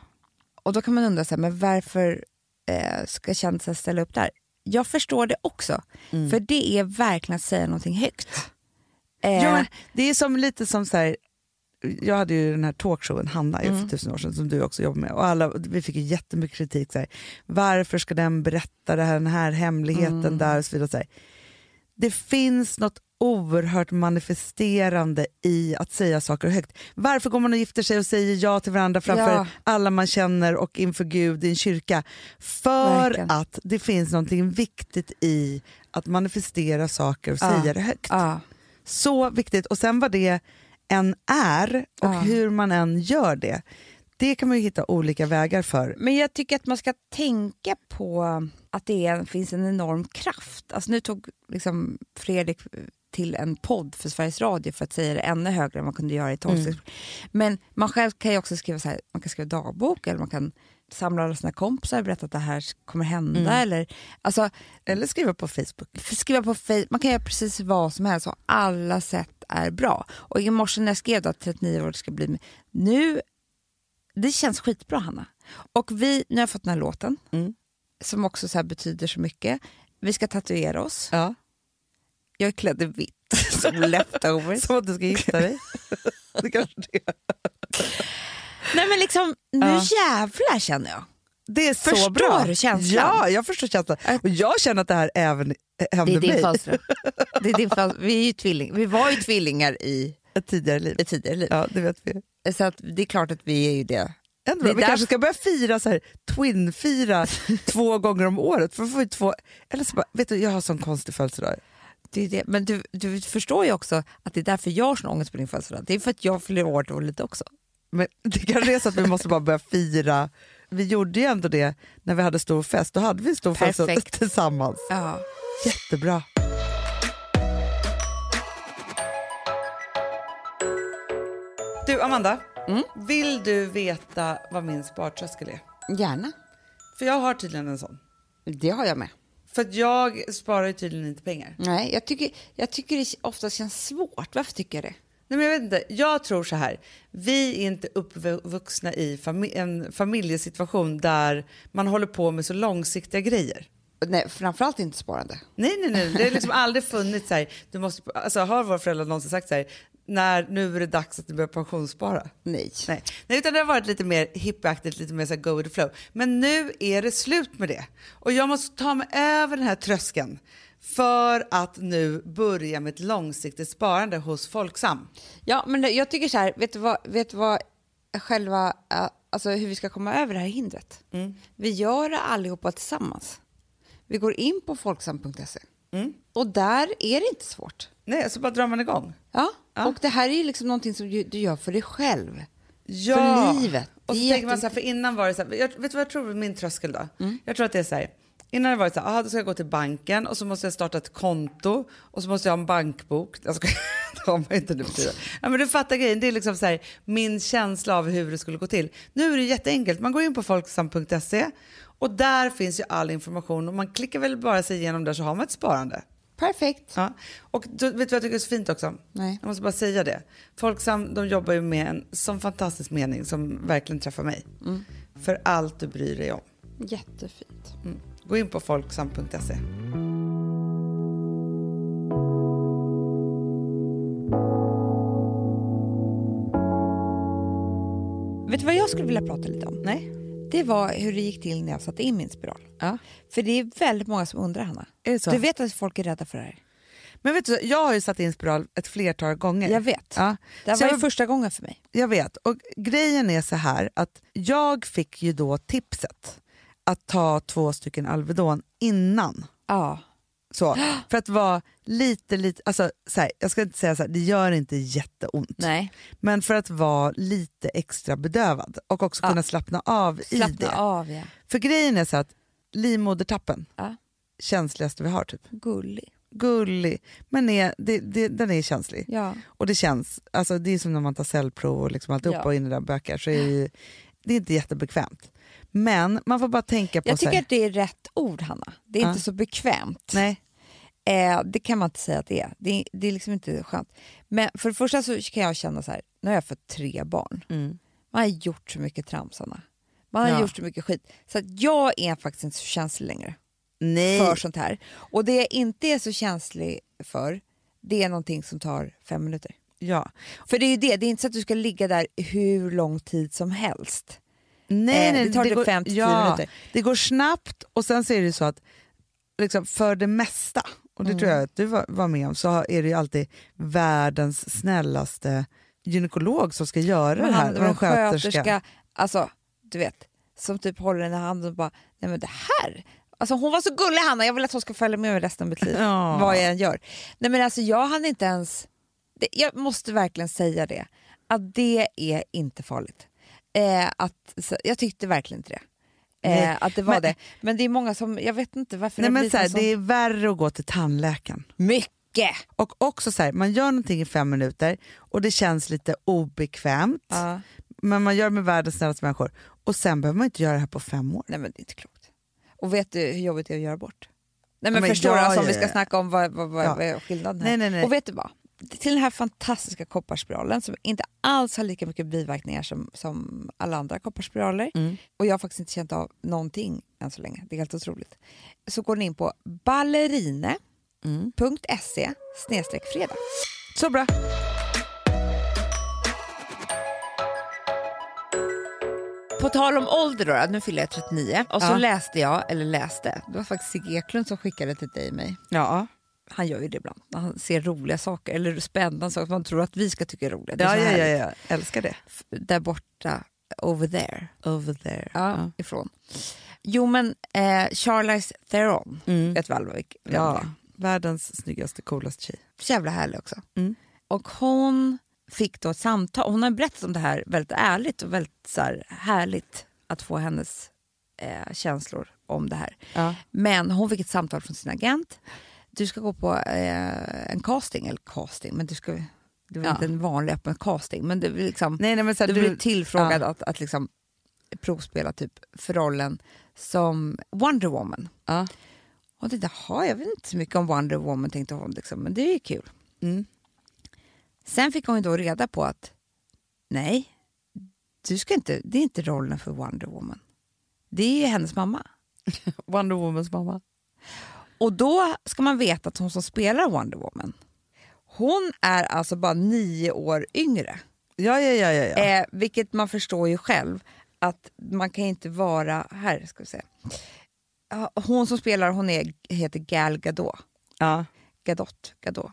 Och då kan man undra, så här, men varför eh, ska kändisar ställa upp där? Jag förstår det också, Mm. för det är verkligen att säga någonting högt. Eh, Ja, det är som lite som så här, jag hade ju den här talkshowen Hanna Mm. för tusen år sedan som du också jobbar med och alla, vi fick ju jättemycket kritik. Så här, varför ska den berätta det här, den här hemligheten Mm. där och så vidare. Så här. Det finns något oerhört manifesterande i att säga saker högt. Varför går man och gifter sig och säger ja till varandra framför Ja. alla man känner och inför Gud i en kyrka? För Verkligen. att det finns någonting viktigt i att manifestera saker och Ja. säga det högt. ja. Så viktigt. Och sen vad det än är och Ja. hur man än gör det, det kan man ju hitta olika vägar för. Men jag tycker att man ska tänka på att det är, finns en enorm kraft. Alltså nu tog liksom Fredrik till en podd för Sveriges Radio för att säga det ännu högre än man kunde göra i tolvstegs. Men man själv kan ju också skriva så här, man kan skriva dagbok eller man kan samla alla sina kompisar och berätta att det här kommer hända. Eller, alltså, Eller skriva på Facebook. skriva på Facebook, man kan göra precis vad som helst och alla sätt är bra. Och i morse när jag skrev att 39 år ska bli nu, det känns skitbra Hanna. Och vi, nu har jag fått den här låten Mm. som också så betyder så mycket. Vi ska tatuera oss. Ja. Jag är klädd i vitt som leftovers. Som att du ska gifta dig. det kanske det är. Nej men liksom, nu Ja. jävlar känner jag. Det är så Förstår bra. du känslan? Ja, jag förstår känslan. Och jag känner att det här även hände mig. Det är din födelsedag. Vi, är ju tvilling, vi var ju tvillingar i ett tidigare liv. ett tidigare liv. Ja, det vet vi. Så att det är klart att vi är ju det. Ändå, Det vi kanske ska börja fira så här, twin-fira två gånger om året. För att få två, eller så bara, vet du, jag har sån konstig födelsedag. det, är det. Men du, du förstår ju också att det är därför jag har sån ångest på din födelsedag. Det är för att jag fyller år då lite också. Men det kanske är så att vi måste bara börja fira. Vi gjorde ju ändå det när vi hade stor fest. Då hade vi en stor fest Perfekt. tillsammans. Ja. Jättebra. Du Amanda, Mm. vill du veta vad min spartröskel är? Gärna. För jag har tydligen en sån. Det har jag med. För att jag sparar ju tydligen inte pengar. Nej, jag tycker, jag tycker det ofta känns svårt. Varför tycker jag det? Nej, men jag vet inte, jag tror så här. Vi är inte uppvuxna i fami- en familjesituation där man håller på med så långsiktiga grejer. Nej, framförallt inte sparande. Nej, nej, nej. Det har liksom aldrig funnits så här. Du måste, alltså, har våra föräldrar någonsin sagt så här. När, nu är det dags att du börjar pensionsspara. Nej. Nej. Nej, utan det har varit lite mer hippieaktigt, lite mer så här go with the flow. Men nu är det slut med det. Och jag måste ta mig över den här tröskeln för att nu börja med ett långsiktigt sparande hos Folksam. Ja, men jag tycker så här, vet du vad, vet du vad själva, eh, alltså hur vi ska komma över det här hindret? Vi gör det allihopa tillsammans. Vi går in på folksam.se och där är det inte svårt. Nej, så bara drar man igång. Ja, Ja. och det här är ju liksom någonting som du gör för dig själv. Ja. För livet. Och så tänker man så här, för innan var det så här, jag, vet du vad jag tror min tröskel då? Jag tror att det är så här, innan det var det så här, aha, då ska jag gå till banken och så måste jag starta ett konto och så måste jag ha en bankbok. Jag ska, det har man inte nu. Ja, men du fattar grejen, det är liksom så här, min känsla av hur det skulle gå till. Nu är det jätteenkelt, man går in på folksam.se och där finns ju all information och man klickar väl bara sig igenom där så har man ett sparande. Perfekt. Ja. Och du, vet du vad jag tycker är så fint också? Nej. Jag måste bara säga det. Folksam de jobbar ju med en sån fantastisk mening som verkligen träffar mig. Mm. För allt du bryr dig om. Jättefint. Mm. Gå in på folksam.se. Vet du vad jag skulle vilja prata lite om? Nej? Det var hur det gick till när jag satte in min spiral. Ja. För det är väldigt många som undrar, Hanna. Är det så? Du vet att folk är rädda för det här? Men vet du, jag har ju satt in spiral ett flertal gånger. Jag vet. Ja. Det här Så var jag- ju första gången för mig. Jag vet. Och grejen är så här att jag fick ju då tipset att ta två stycken Alvedon innan. Ja. Så, för att vara lite, lite, alltså så här, jag ska inte säga så här, det gör inte jätteont. Nej. Men för att vara lite extra bedövad och också Ja. kunna slappna av i Slappna det. av, ja. För grejen är så att livmodertappen, ja. känsligaste vi har typ. Gullig. Gullig, men är, det, det, den är känslig. Ja. Och det känns, alltså det är som när man tar cellprov och liksom alltihopa Ja. och in i där böcker så är det, det är inte jättebekvämt. Men man får bara tänka på Jag tycker att det är rätt ord, Hanna. Det är Ja. inte så bekvämt. nej, Eh, det kan man inte säga att det är. Det det är liksom inte skönt. Men för det första så kan jag känna så här, nu har jag fått tre barn. mm. Man har gjort så mycket trams, Hanna. Man har Ja. gjort så mycket skit. Så att jag är faktiskt inte så känslig längre nej. för sånt här. Och det jag inte är så känslig för, det är någonting som tar fem minuter. Ja. För det är ju det, det är inte så att du ska ligga där hur lång tid som helst. Nej, Eh, nej, det tar typ går, fem till tio ja, minuter. Det går snabbt och sen så är det så att liksom, för det mesta, och det Mm. tror jag att du var, var med om, så är det ju alltid världens snällaste gynekolog som ska göra det här. han, en sköterska, alltså du vet, som typ håller den i handen och bara, nej men det här, alltså hon var så gullig Hanna, jag vill att hon ska följa med mig resten av mitt liv, Ja. vad jag än gör. Nej men alltså jag hann inte ens, det, jag måste verkligen säga det, att det är inte farligt. Eh, att, så, jag tyckte verkligen inte det. Eh, att det var men- det. Men det är många som, jag vet inte varför Nej, det men så här, sån- det är värre att gå till tandläkaren. Mycket! Och också så här, man gör någonting i fem minuter och det känns lite obekvämt, Ja. men man gör det med världens snällaste människor. Och sen behöver man inte göra det här på fem år. Nej men det är inte klokt. Och vet du hur jobbigt det är att göra bort? Nej men, men förstår du, alltså, om vi ska snacka om vad, vad, vad, Ja. vad är skillnaden här. Nej, nej, nej. Och vet du vad? Till den här fantastiska kopparspiralen som inte alls har lika mycket biverkningar som, som alla andra kopparspiraler Mm. och jag har faktiskt inte känt av någonting än så länge. Det är helt otroligt. Så går ni in på ballerine.se Mm. snedstreck fredag. Så bra. På tal om ålder då, nu fyller jag 39 och så Ja. läste jag, eller läste, det var faktiskt Sigge Eklund som skickade till dig mig. Ja, Han gör ju det ibland. när Han ser roliga saker eller spännande saker som man tror att vi ska tycka är roliga. Det är ja, ja, ja, ja. älskar det. Där borta, over there. Over there. Ja, ifrån. Jo men eh, Charlize Theron, Mm. vet väl det Ja, är? världens snyggaste, coolaste tjej. Så jävla härlig också. Mm. Och hon fick då ett samtal, hon har berättat om det här väldigt ärligt och väldigt så här, härligt att få hennes eh, känslor om det här. Ja. Men hon fick ett samtal från sin agent. Du ska gå på eh, en casting, eller casting, men du ska, det var Ja. inte en vanlig öppen casting, men det var liksom, Nej, nej, men så här, du du, blev tillfrågad ja. att, att liksom provspela typ för rollen som Wonder Woman. ja. Och tänkte, jaha, jag vet inte så mycket om Wonder Woman, tänkte hon, liksom, men det är ju kul. Mm. Sen fick hon ju då reda på att nej, du ska inte, det är inte rollen för Wonder Woman. Det är ju hennes mamma. Wonder Womans mamma. Och då ska man veta att hon som spelar Wonder Woman, hon är alltså bara nio år yngre. Ja, ja, ja. ja, ja. Eh, vilket man förstår ju själv att man kan inte vara, här ska vi se. Hon som spelar hon är, heter Gal Gadot. ja. Gadot, Gadot.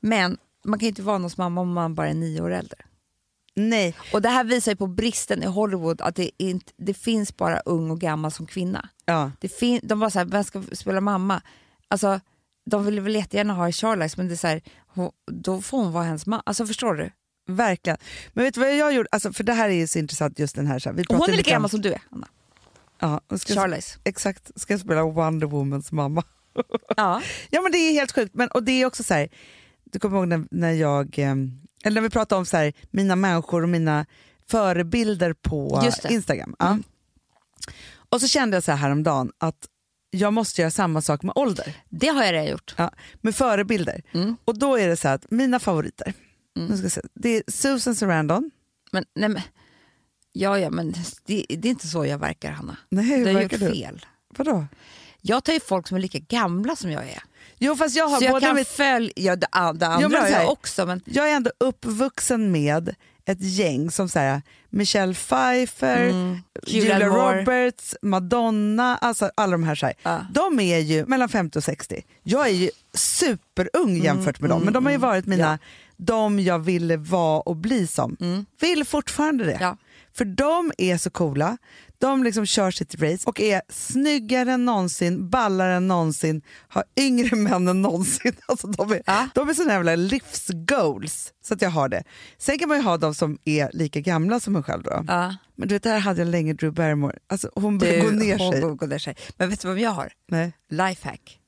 Men man kan inte vara någons mamma om man bara är nio år äldre. Nej, Och det här visar ju på bristen i Hollywood, att det, inte, det finns bara ung och gammal som kvinna. ja. Det fin- de bara såhär, vem ska spela mamma? Alltså, de vill väl jättegärna ha Charlize, men det är så här, hon, då får hon vara hennes mamma. Alltså förstår du? verkligen. Men vet du vad jag gjorde? Alltså, för det här är ju så intressant just den här. Så här. Vi Hon är lika om- gammal som du är, Anna. Ja, och ska, Charlize. exakt, ska jag spela Wonder Womans mamma. Ja. Ja men det är helt sjukt. Men, och det är också så här, du kommer ihåg när, när jag, eh, eller när vi pratade om så här, mina människor och mina förebilder på. Instagram. Ja. Mm. Och så kände jag så här häromdagen att jag måste göra samma sak med ålder. Det har jag redan gjort. Ja, med förebilder. Mm. Och då är det så här att mina favoriter, nu ska se, det är Susan Sarandon. Men, nej, men, ja, ja, men det, det är inte så jag verkar, Hanna. Nej, hur Du har gjort verkar du? fel. Vadå? Jag tar ju folk som är lika gamla som jag är. Jo fast jag har Så jag både kan mitt, följa... Ja, det, andra Jo, men här- jag också, men... jag är ändå uppvuxen med ett gäng som så här, Michelle Pfeiffer, Mm. Julia Julia. Roberts, Madonna, alltså alla de här. Så här. Ja. De är ju mellan 50 och 60. Jag är ju superung Mm, jämfört med dem, men de har ju varit mina, de jag ville vara och bli som. Vill fortfarande det. Mm. Ja. För de är så coola, de liksom kör sitt race och är snyggare än någonsin, ballare än någonsin, har yngre män än någonsin. Alltså de, är, Ja. de är såna jävla livsgoals, så att jag har det. Sen kan man ju ha de som är lika gamla som en själv. Då. Ja. Men du vet, där hade jag länge Drew Barrymore. Alltså, hon börjar gå ner hon sig. går ner sig. Men vet du vad jag har? Nej. Lifehack.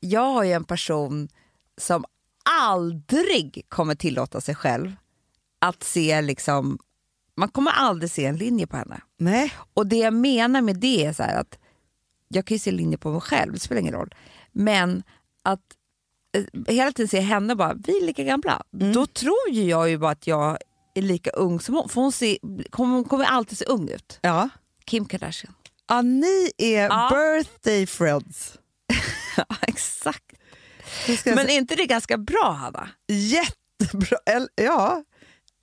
Jag har ju en person som aldrig kommer tillåta sig själv att se liksom... Man kommer aldrig se en linje på henne. Nej. Och det jag menar med det är så att jag kan ju se linjer på mig själv, det spelar ingen roll. Men att eh, hela tiden se henne bara, vi är lika gamla. Då tror ju jag ju bara att jag är lika ung som hon. För hon, ser, hon kommer alltid se ung ut. Ja. Kim Kardashian. ja, ni är Ja. birthday friends. Ja, exakt. Men är inte det ganska bra Hanna? Jättebra. Ja.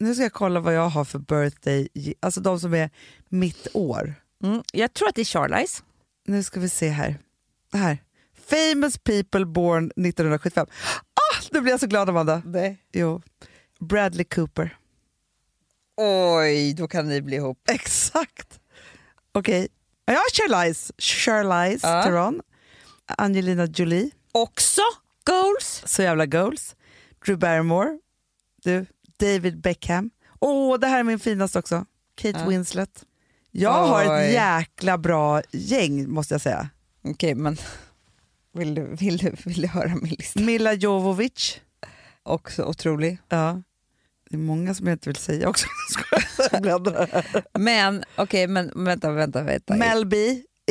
Nu ska jag kolla vad jag har för birthday, alltså de som är mitt år. Mm. Jag tror att det är Charlize. Nu ska vi se här. Det här. Famous people born 1975. Ah, nu blir jag så glad Amanda. Nej. Jo. Bradley Cooper. Oj, då kan ni bli ihop. Exakt. Okej. Ja, Charlize. Charlize Ja. Theron. Angelina Jolie. Också goals. Så jävla goals. Drew Barrymore. Du, David Beckham. Åh, det här är min finaste också. Kate Ja. Winslet. Jag har ett Oj. jäkla bra gäng måste jag säga. Okej, men vill du, vill, du, vill du höra min lista? Mila Jovovich. Också otrolig. Ja. Det är många som jag inte vill säga också. Men okej, men vänta, vänta, vänta. Mel B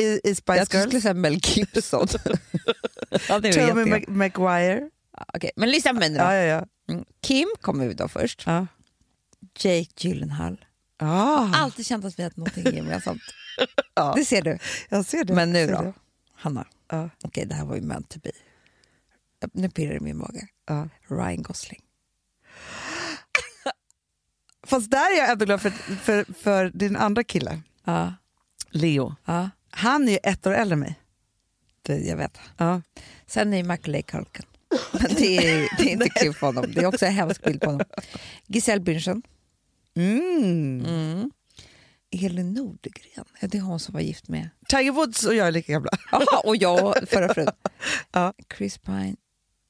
i, i Spice jag skulle Girls. säga Mel Gibson. ja, Tommy Maguire. Okej, men lyssna på mig nu då. Ja, ja, ja. Mm. Kim kommer vi då först. ja. Jake Gyllenhaal. Ah, Alltid känt att vi har någonting gemensamt. Ja. Det ser du. jag ser det. Men nu jag då, det. Hanna. Ja. Okej, det här var ju meant to be. Nu pirrar det i min mage. Ja. Ryan Gosling. Fast där är jag ändå glad för, för, för din andra kille, Ja, Leo. ja Han är ju ett år äldre än mig. det, jag vet. Ja. Sen är ju Macaulay Culkin. Men det är, det är inte kul för honom. Det är också en hemsk bild på honom. Giselle Bündchen. Mm. Mm. Elin Nordegren. Ja, det är hon som var gift med... Tiger Woods och jag är lika gamla. Aha, och jag förra frun. Ja. Chris Pine.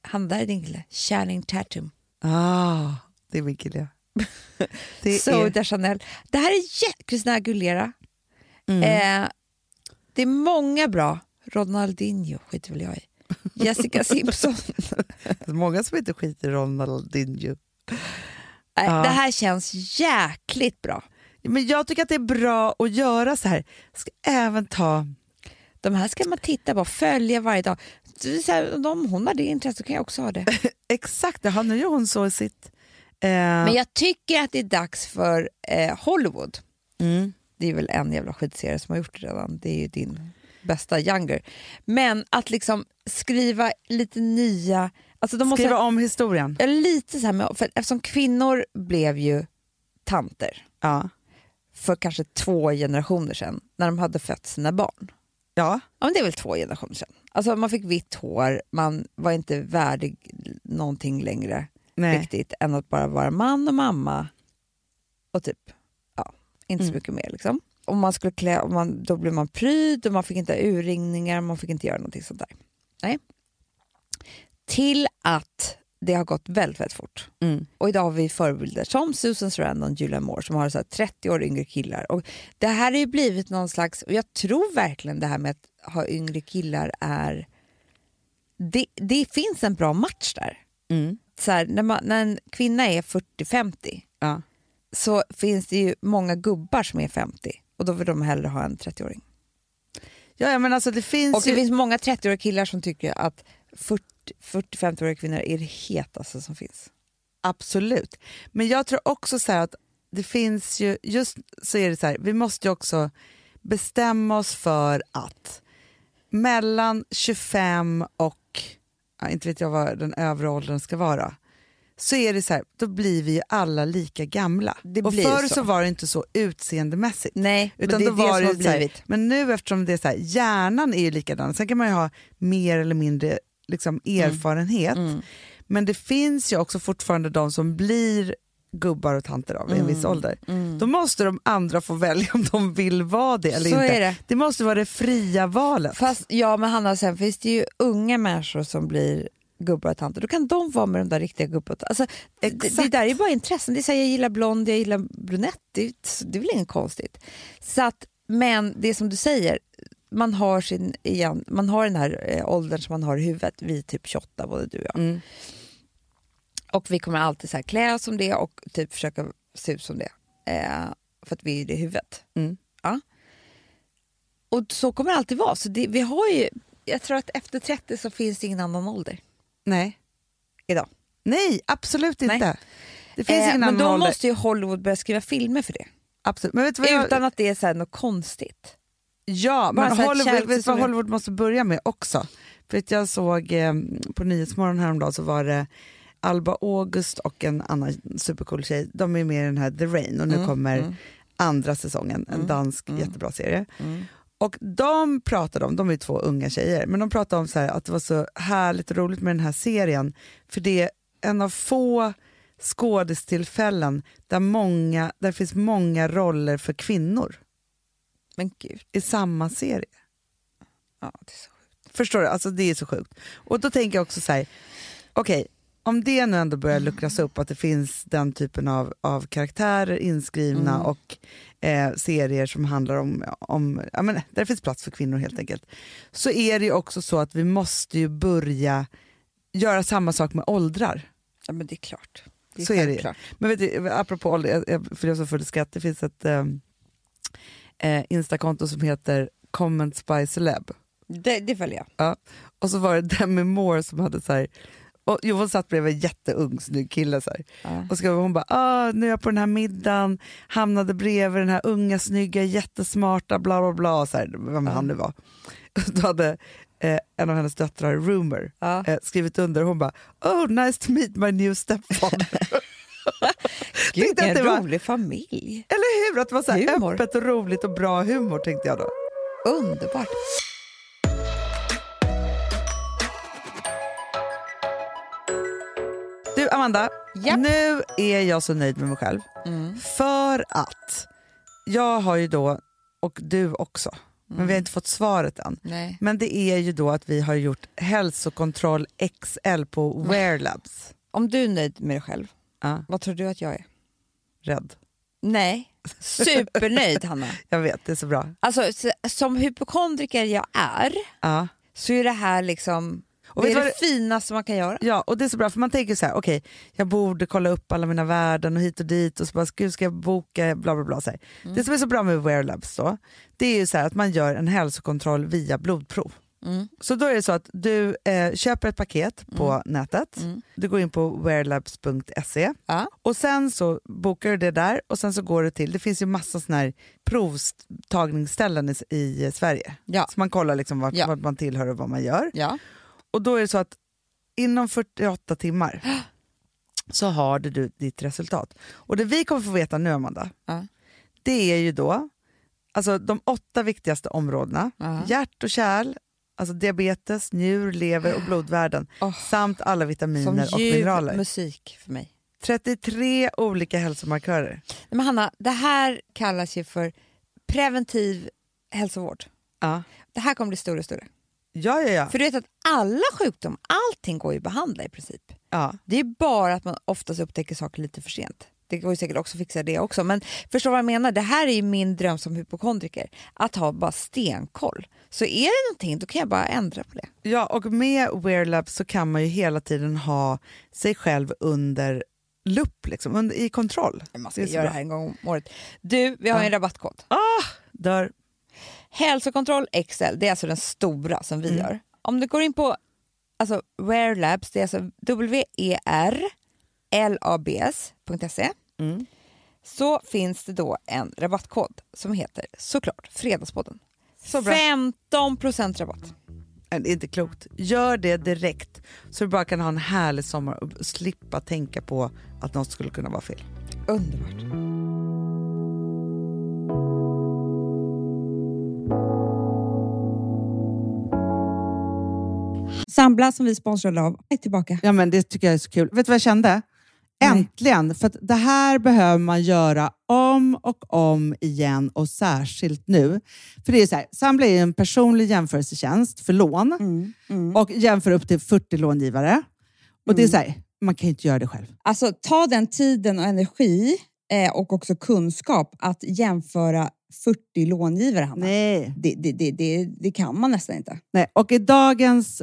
Han där är din kille. Channing Tatum. Ah, det är min kille. Det Zoe är, Deschanel. Det här är Christina Aguilera. mm. Eh, det är många bra. Ronaldinho skiter väl jag i. Jessica Simpson. många som inte skiter i Ronaldinho. Nej, Ja. Det här känns jäkligt bra. Men jag tycker att det är bra att göra så här. Jag ska även ta... De här ska man titta på, följa varje dag. Så här, om hon har det intresset så kan jag också ha det. Exakt, ja, nu gör hon så i sitt... Eh, Men jag tycker att det är dags för eh, Hollywood. mm. Det är väl en jävla skitserie som har gjort det redan. Det är ju din bästa younger. Men att liksom skriva lite nya... Alltså de måste, Skriva om historien. Ja, lite så här med, för eftersom kvinnor blev ju tanter Ja. för kanske två generationer sedan när de hade fött sina barn. ja. Ja, men det är väl två generationer sedan. Alltså man fick vitt hår, man var inte värdig någonting längre Nej. riktigt än att bara vara man och mamma och typ, ja, inte så Mm. mycket mer liksom. Om man skulle klä, om man, då blev man pryd och man fick inte ha urringningar, man fick inte göra någonting sånt där. Nej. Till att det har gått väldigt, väldigt fort. Mm. Och idag har vi förebilder som Susan Sarandon och Julia Moore som har så här 30 år yngre killar. Och det här har ju blivit någon slags, och jag tror verkligen det här med att ha yngre killar är... Det, det finns en bra match där. Mm. Så här, när, man, när en kvinna är 40-50 Ja. så finns det ju många gubbar som är 50 och då vill de hellre ha en 30-åring. Ja, ja, men alltså det finns Och det ju... finns många 30-åriga killar som tycker att 40-50-åriga kvinnor är det hetaste som finns. Absolut. Men jag tror också så här att det finns ju, just så är det så här, vi måste ju också bestämma oss för att mellan 25 och, ja, inte vet jag vad den övre åldern ska vara, så är det så här, då blir vi ju alla lika gamla. Det och förr så. så. var det inte så utseendemässigt. Nej, Utan men det är då det var det så här, blivit. men nu eftersom det är så här, hjärnan är ju likadan, sen kan man ju ha mer eller mindre liksom, erfarenhet. Mm. Men det finns ju också fortfarande de som blir gubbar och tanter av en viss ålder. Då måste de andra få välja om de vill vara det eller Så inte. det. det måste vara det fria valet. Fast ja, men Hanna, sen finns det ju unga människor som blir gubbar och tanter. Då kan de vara med de där riktiga gubbarna. Alltså, det, det där är bara intressen. Det är så här, jag gillar blond, jag gillar brunett. Det, är- det är väl inget konstigt. Så att, men det är som du säger, man har, sin, igen, man har den här eh, åldern som man har i huvudet. Vi är typ 28, både du och jag. Mm. Och vi kommer alltid så här klä oss som det och typ försöka se ut som det. Eh, för att vi är det i huvudet. Mm. Ja. Och så kommer det alltid vara. Så det, vi har ju, jag tror att efter 30 så finns det ingen annan ålder Nej. idag. Nej, absolut inte. Nej. Det finns Eh, men då ålder. måste ju Hollywood börja skriva filmer för det. Absolut. Men vet du vad jag... Utan att det är så något konstigt. Ja, Bara men Hollywood, vet vad. Hollywood måste börja med också? För att jag såg eh, på Nyhetsmorgon häromdagen så var det Alba August och en annan supercool tjej. De är med i den här The Rain och nu Mm, kommer mm. andra säsongen, en Mm, dansk mm. jättebra serie. Och de pratade om, de är två unga tjejer, men de pratade om så här, att det var så härligt och roligt med den här serien. För det är en av få skådestillfällen där, många, där det finns många roller för kvinnor Men gud, i samma serie. ja, det är så sjukt. Förstår du? Alltså det är så sjukt. Och då tänker jag också så här, okej, om det nu ändå börjar luckras upp, att det finns den typen av, av karaktärer inskrivna Mm. och eh, serier som handlar om, om ja, men, där finns plats för kvinnor helt enkelt, så är det ju också så att vi måste ju börja göra samma sak med åldrar. Ja, men det är klart. Det är Så är det självklart. Men vet du, apropå ålder, jag- jag- för jag så full skratt, det finns ett eh, eh, instakonto som heter Comments by Celeb. Det, det följer jag. Ja. Och så var det Demi Moore som hade så här, och, jo, hon satt bredvid en jätteung snygg kille så. Ja. och så hon bara, ah, nu är jag på den här middagen, hamnade bredvid den här unga snygga jättesmarta bla bla bla, så här, vem Ja. han nu var. Då hade eh, en av hennes döttrar, Rumor, Ja. eh, skrivit under hon bara, oh nice to meet my new stepfather. Gud, en det var- rolig familj. Eller hur? Att det var så öppet och roligt och bra humor tänkte jag då. Underbart. Amanda, Japp. nu är jag så nöjd med mig själv. Mm. För att jag har ju då, och du också, men vi har inte fått svaret än. Nej. Men det är ju då att vi har gjort hälsokontroll XL på Wear Labs. Om du är nöjd med dig själv, Ja, vad tror du att jag är? rädd. Nej, supernöjd Hanna. Jag vet, det är så bra. Alltså, som hypokondriker jag är Ja. så är det här liksom Och det är det finaste man kan göra. Ja, och det är så bra för man tänker så här, okej, jag borde kolla upp alla mina värden och hit och dit och så bara, gud ska jag boka, bla bla bla. Så här. Det som är så bra med Wear Labs då, det är ju så här att man gör en hälsokontroll via blodprov. Mm. Så då är det så att du eh, köper ett paket på nätet, Mm. du går in på wearlabs.se Ja. och sen så bokar du det där och sen så går du till, det finns ju massa såna här provtagningsställen i, i Sverige. Ja. Så man kollar liksom vart, Ja. vart man tillhör och vad man gör. Och då är det så att inom 48 timmar så har du ditt resultat. Och det vi kommer få veta nu Amanda, Ja. det är ju då alltså de åtta viktigaste områdena. Ja. Hjärt och kärl, alltså diabetes, njur, lever och blodvärden Åh. samt alla Som vitaminer och ljuv mineraler. musik för mig. 33 olika hälsomarkörer. Men Hanna, det här kallas ju för preventiv hälsovård. Ja. Det här kommer bli större och större. Ja, ja, ja. För du vet att alla sjukdomar, allting går ju att behandla i princip. ja. Det är bara att man oftast upptäcker saker lite för sent. Det går ju säkert också att fixa det också. Men förstår vad jag menar? Det här är ju min dröm som hypokondriker. Att ha bara stenkoll. Så är det någonting, då kan jag bara ändra på det. ja, och med Wear Labs så kan man ju hela tiden ha sig själv under lupp, liksom, under, i kontroll. Man ska göra det här en gång om året. Du, vi har Ja. en rabattkod. Dör. Hälsokontroll XL, det är alltså den stora som vi Mm. gör. Om du går in på alltså, Wear Labs, det är alltså W-E-R-L-A-B-S.se Mm. så finns det då en rabattkod som heter såklart Fredagspodden. Så bra. 15% rabatt. Det är inte klokt. Gör det direkt så du bara kan ha en härlig sommar och slippa tänka på att något skulle kunna vara fel. Underbart. Sambla som vi sponsrade av är tillbaka. Ja, men det tycker jag är så kul. Vet du vad jag kände? Äntligen! För att det här behöver man göra om och om igen och särskilt nu. För det är så här, Sambla är en personlig jämförelsetjänst för lån Mm, och jämför upp till 40 långivare. Och det är så här, man kan ju inte göra det själv. Alltså ta den tiden och energi eh, och också kunskap att jämföra 40 långivare, Hanna. Nej. Det, det, det, det, det kan man nästan inte. Nej. Och i dagens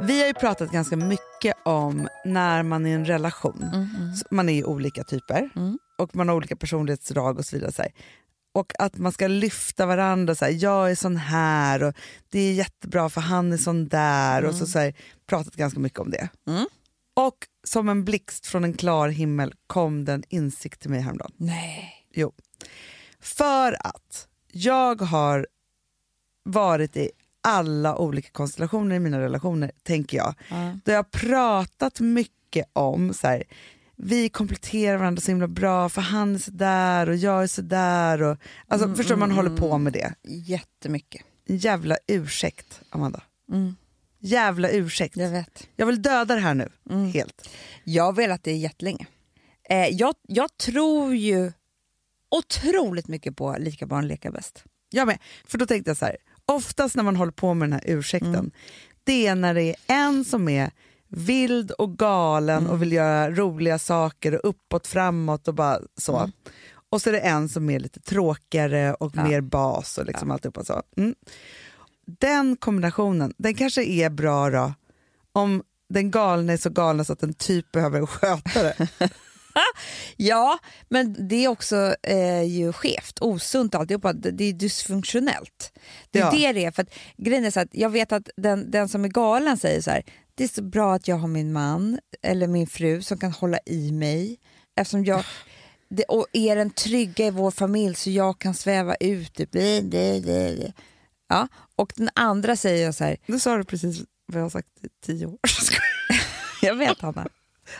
Vi har ju pratat ganska mycket om när man är i en relation. Så Man är ju olika typer och man har olika personlighetsdrag och så vidare. Så. Och att man ska lyfta varandra. Så här, jag är sån här och det är jättebra för han är sån där. Och så, så här, pratat ganska mycket om det. Och som en blixt från en klar himmel kom den insikt till mig häromdagen. Nej. Jo. För att jag har varit i alla olika konstellationer i mina relationer, tänker jag. Där jag har pratat mycket om så här, vi kompletterar varandra så himla bra för han är sådär och jag är sådär. Och, alltså, förstår du, man håller på med det. Jättemycket. Jävla ursäkt, Amanda. Mm. Jävla ursäkt. Jag vet. Jag vill döda det här nu, helt. Jag har velat det jättelänge. Eh, jag, jag tror ju otroligt mycket på lika barn leka bäst. Jag med. För då tänkte jag så här, oftast när man håller på med den här ursäkten, det är när det är en som är vild och galen och vill göra roliga saker och uppåt, framåt och bara så. Och så är det en som är lite tråkigare och mer bas och liksom alltihopa så. Mm. Den kombinationen, den kanske är bra då, om den galna är så galen så att den typ behöver en skötare. Ja, men det är också eh, ju skevt, osunt alltihopa. Det är dysfunktionellt. Det är Ja. det det är. För att, grejen är så att jag vet att den, den som är galen säger så här, det är så bra att jag har min man eller min fru som kan hålla i mig. Eftersom jag, det, och är den trygga i vår familj så jag kan sväva ut. Det. Ja, och den andra säger så här, Nu sa du precis vad jag har sagt i tio år. jag vet Hanna.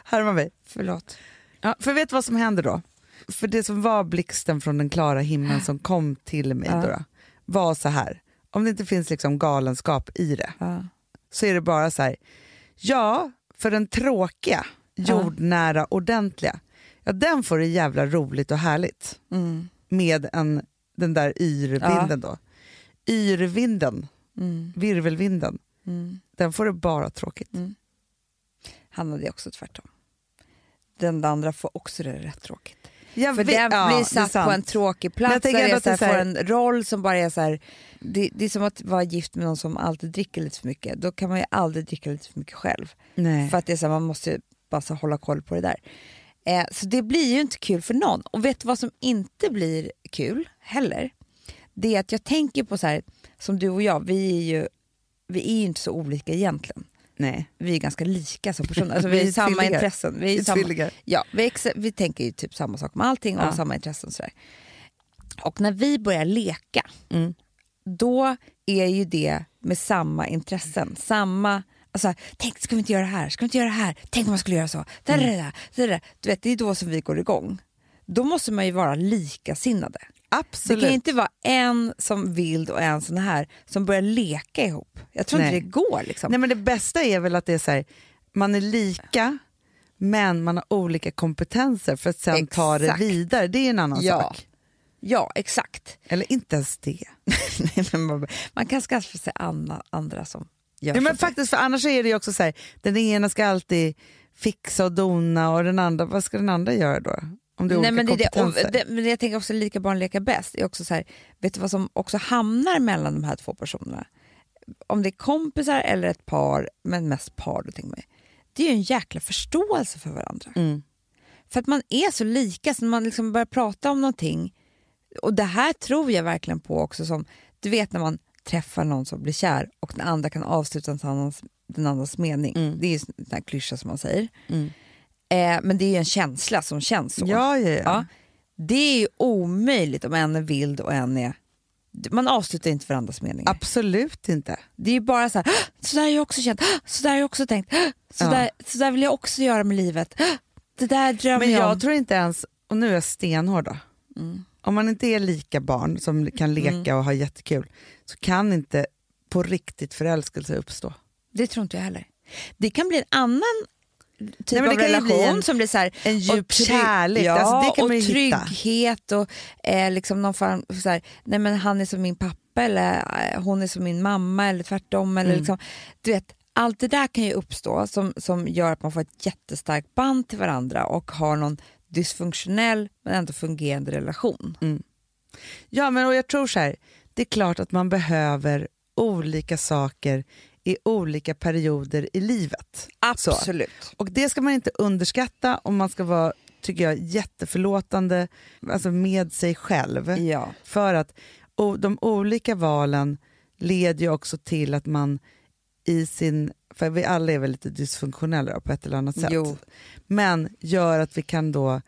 Härma mig. Förlåt. Ja, för vet du vad som händer då? För det som var blixten från den klara himlen som kom till mig Ja. då, var så här. Om det inte finns liksom galenskap i det Ja. så är det bara så här. Ja, för den tråkiga, jordnära, ordentliga, ja, den får det jävla roligt och härligt Mm. med en, den där yrvinden då. Yrvinden, Mm. virvelvinden, Mm. den får det bara tråkigt. Han hade också tvärtom. Den andra får också det rätt tråkigt. Jag För vet- den ja, blir satt på en tråkig plats där jag så här, är får en roll som bara är så här, det, det är som att vara gift med någon som alltid dricker lite för mycket. Då kan man ju aldrig dricka lite för mycket själv. Nej. För att det är så här, man måste ju bara så hålla koll på det där. Eh, så det blir ju inte kul för någon. Och vet du vad som inte blir kul heller? Det är att jag tänker på så här, som du och jag, vi är ju, vi är ju inte så olika egentligen. Nej. Vi är ganska lika som personer. Alltså, Vi vi har samma intressen. Vi, är samma, ja, vi, vi tänker ju typ samma sak med allting och Ja. har samma intressen. Sådär. och när vi börjar leka, Mm. då är ju det med samma intressen. Samma, alltså, tänk ska vi inte göra det här, ska vi inte göra det här, tänk om man skulle göra så. Där, Mm. där, där, där, där. Du vet, det är då som vi går igång. Då måste man ju vara likasinnade. Det Absolut. kan ju inte vara en som vild och en sån här som börjar leka ihop. Jag tror Nej. inte det går. Liksom. Nej, men det bästa är väl att det är så här, man är lika men man har olika kompetenser för att sen ta det Exakt. vidare. Det är en annan Ja. sak. Ja, exakt. Eller inte ens det. Nej, man, man kan skaffa sig andra, andra som gör Ja, men faktiskt, för annars är det också så här, den ena ska alltid fixa och dona och den andra, vad ska den andra göra då? Om det är Nej, olika men, det, kompetenser. det, men jag tänker också lika barn leka bäst. Är också så här, vet du vad som också hamnar mellan de här två personerna? Om det är kompisar eller ett par, men mest par då tänker man. Det är ju en jäkla förståelse för varandra. Mm. För att man är så lika, så när man liksom börjar prata om någonting, och det här tror jag verkligen på också som, du vet när man träffar någon som blir kär och den andra kan avsluta den andras, den andras mening. Mm. Det är ju en klyscha som man säger. Mm. Eh, men det är ju en känsla som känns så. Ja, ja, ja. Ja. Det är ju omöjligt om en är vild och en är... Man avslutar inte varandras meningar. Absolut inte. Det är ju bara så här, "Åh, så där har jag också känt, "Åh, så där har jag också tänkt, "Åh, så, Ja. där, så där vill jag också göra med livet. "Åh, Det där drömmer Men jag jag om. tror inte ens, och nu är jag stenhård då, Mm. om man inte är lika barn som kan leka och ha jättekul så kan inte på riktigt förälskelse uppstå. Det tror inte jag heller. Det kan bli en annan typ Nej, men av det kan ju bli relation en- som blir så här, En och djup kärlek, Ja, alltså, det kan och man hitta. trygghet och eh, liksom någon form, så här, nej men han är som min pappa eller eh, hon är som min mamma eller tvärtom. Eller Mm. liksom, du vet, allt det där kan ju uppstå som, som gör att man får ett jättestarkt band till varandra och har någon dysfunktionell men ändå fungerande relation. Ja, men och jag tror så här, det är klart att man behöver olika saker i olika perioder i livet. Så. Absolut. Och det ska man inte underskatta om man ska vara, tycker jag, jätteförlåtande alltså med sig själv. Ja. För att och de olika valen leder ju också till att man i sin, för vi alla är väl lite dysfunktionella på ett eller annat sätt, Jo. men gör att vi kan då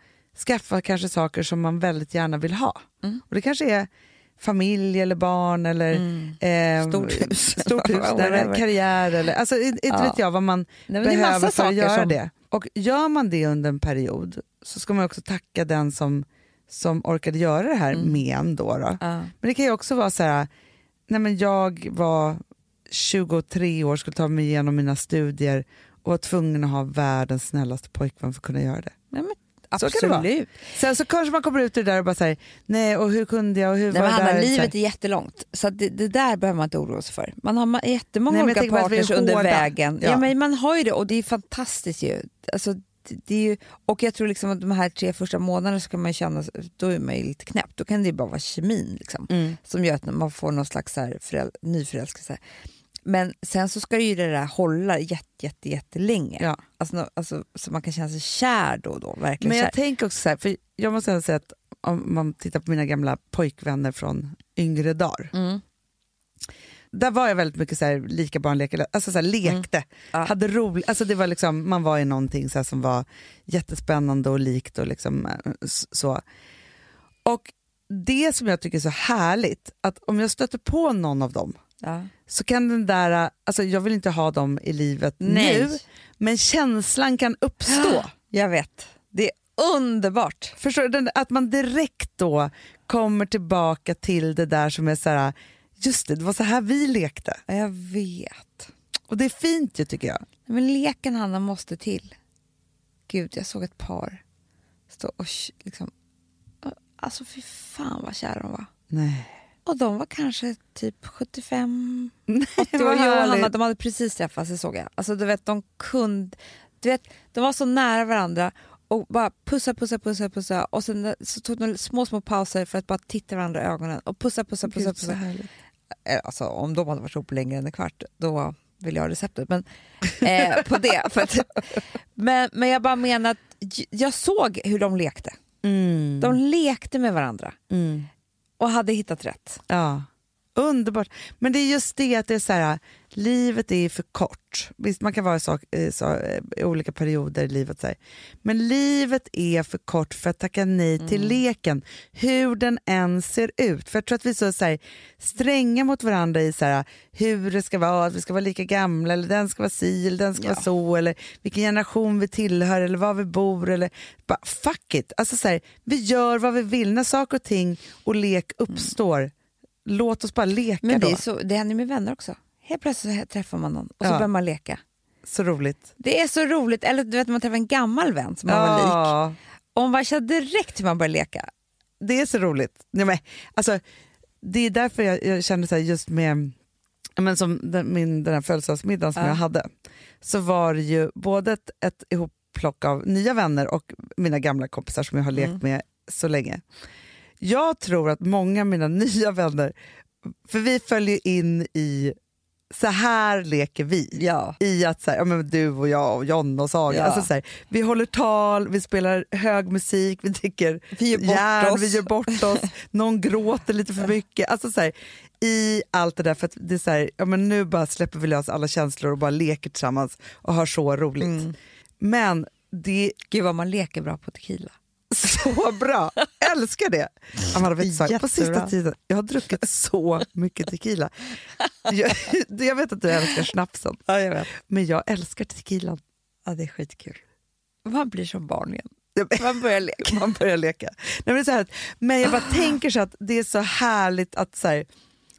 skaffa kanske saker som man väldigt gärna vill ha. Mm. Och det kanske är familj eller barn eller ehm, Stort hus. stort hus Whatever. karriär eller, alltså inte Ja. vet jag vad man Nej, behöver för att saker göra som- det. Och gör man det under en period så ska man också tacka den som, som orkade göra det här Mm. med en. Då, då. Ja. Men det kan ju också vara så här, nej men jag var 23 år, skulle ta mig igenom mina studier och var tvungen att ha världens snällaste pojkvän för att kunna göra det. Nej, men, Så kan det vara. absolut. Sen så kanske man kommer ut ur det där och bara säger nej och hur kunde jag och hur Nej, var men det Hanna, där? Livet är jättelångt, så det, det där behöver man inte oroa sig för. Man har jättemånga Nej, olika partners under hårda. vägen. Ja. Ja. men man har ju det och det är fantastiskt ju. Alltså, det, är ju och jag tror liksom att de här tre första månaderna så kan man känna, då är man ju lite knäpp. Då kan det ju bara vara kemin liksom, Mm. som gör att man får någon slags så här föräl- nyförälskelse. Men sen så ska ju det där hålla jätte, jätte, jättelänge. Ja. Alltså, alltså, så man kan känna sig kär då och då. Verkligen Men jag kär. tänker också så här, för jag måste ändå säga att om man tittar på mina gamla pojkvänner från yngre dagar. Mm. Där var jag väldigt mycket så här, lika barn leker, alltså så här, lekte, Mm. Ja. hade roligt, alltså det var liksom, man var i någonting så här, som var jättespännande och likt och liksom eh, så. Och det som jag tycker är så härligt, att om jag stöter på någon av dem Ja. så kan den där, alltså jag vill inte ha dem i livet Nej. nu, men känslan kan uppstå. Jag vet. Det är underbart. Förstår du? Att man direkt då kommer tillbaka till det där som är så här, just det, det var så här vi lekte. Ja, Jag vet. Och det är fint ju tycker jag. Men leken Hanna måste till. Gud, jag såg ett par stå och liksom... Alltså fy fan vad kära de var. Nej. Och de var kanske typ 75, 80 vad år. Jag och härligt. Hanna, de hade precis träffats, det såg jag. Alltså du vet, de kunde... Du vet, de var så nära varandra och bara pussa, pussa, pussa, pussa. Och sen så tog de små, små pauser för att bara titta varandra i ögonen och pussa, pussa, pussa. Gud, pussa. härligt. Eh, Alltså, om de hade varit ihop längre än en kvart, då vill jag ha receptet. Men, eh, på det. För att, men, men jag bara menar att jag såg hur de lekte. Mm. De lekte med varandra Mm och hade hittat rätt. Ja, underbart. Men det är just det att det är så här, livet är för kort. Visst, man kan vara i, så, eh, i olika perioder i livet. Så här. Men livet är för kort för att tacka nej till leken, hur den än ser ut. För jag tror att vi är så, så här, stränga mot varandra i så här, hur det ska vara, att vi ska vara lika gamla, eller den ska vara si, eller den ska Ja. vara så, eller vilken generation vi tillhör, eller var vi bor. Eller, bara, fuck it! Alltså, så vi gör vad vi vill. När saker och ting och lek uppstår, låt oss bara leka Men det, då. så, det händer med vänner också. Helt plötsligt så träffar man någon och så Ja. börjar man leka. Så roligt. Det är så roligt. Eller du vet man träffar en gammal vän som man var lik. Ja, Och man känner direkt hur man börjar leka. det är så roligt. Nej, men, alltså, det är därför jag, jag kände så här just med ja, men som den, min, den här födelsedagsmiddagen som Ja. jag hade, så var det ju både ett, ett ihopplock av nya vänner och mina gamla kompisar som jag har lekt Mm. med så länge. Jag tror att många av mina nya vänner, för vi följer in i så här leker vi. Ja. i att så här, ja, men du och jag och John och Saga, Ja. alltså så här, vi håller tal, vi spelar hög musik, vi dricker Vi järn, oss. vi gör bort oss, någon gråter lite för mycket. Alltså så här, I allt det där, för det är så här, ja, men nu bara släpper vi lös alla känslor och bara leker tillsammans och har så roligt. Mm. Men det Gud vad man leker bra på tequila. Så bra. Älskar det. Amanda, så, på sista tiden, jag har druckit så mycket tequila. Jag, jag vet att du älskar snapsen, Ja, jag vet. men jag älskar tequilan. Ja, det är skitkul. Man blir som barn igen. Man börjar leka. man börjar leka. Nej, men, så här, men jag bara tänker så att det är så härligt att så här,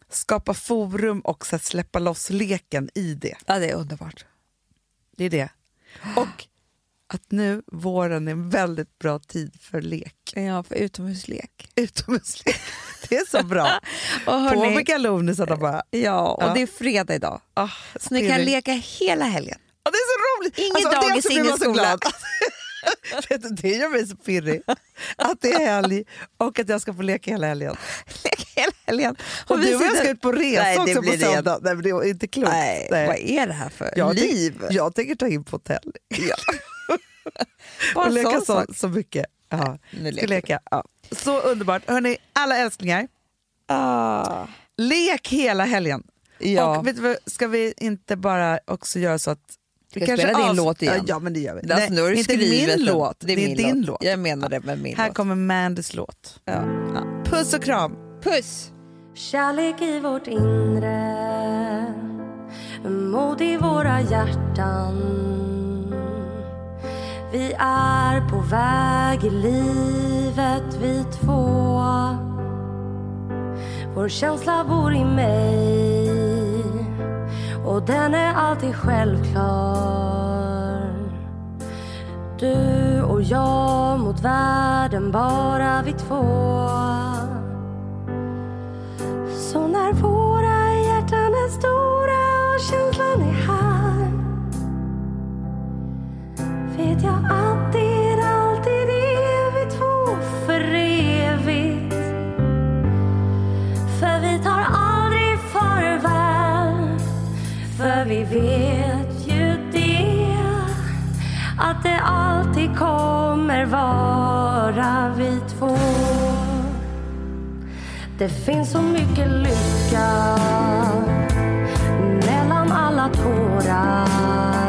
skapa forum och så här, släppa loss leken i det. Ja, det är underbart. Det är det. Och att nu, våren, är en väldigt bra tid för lek. Ja, för utomhuslek. Utomhuslek. Det är så bra. Och På hörni, med galonisarna bara. ja, och Ja. det är fredag idag. Ah, Så ni kan pirrig. leka hela helgen. Ja, det är så roligt! Ingen Alltså, dagis, dels så blir ingen skola. glad. Vet du, det gör mig så pirrig. Att det är helg och att jag ska få leka hela helgen. Leka hela helgen. Och, vi du och jag ska ut på resa Nej, det också på det. söndag. Nej, men det är inte klokt. Nej, vad är det här för jag, liv? tänk- jag tänker ta in på hotell Bara och leka så, så mycket. Ja. Nu Ska leker vi. leka. Ja. Så underbart. Hörni, alla älsklingar, Ah. lek hela helgen. Ja. Och vet du vad, ska vi inte bara också göra så att Ska jag spela din låt igen? Ja, men det gör vi. Alltså, nu har du inte min låt, det är, min din låt. Jag menar det med min Här låt. kommer Mandys låt. Ja. Ja. Puss och kram! Puss! Kärlek i vårt inre Mod i våra hjärtan vi är på väg i livet vi två. Vår känsla bor i mig och den är alltid självklar. Du och jag mot världen, bara vi två. Så när våra hjärtan är stora och känslan är här vet jag att det alltid evigt vi två för evigt. För vi tar aldrig farväl. För vi vet ju det Att det alltid kommer vara vi två. Det finns så mycket lycka mellan alla tårar.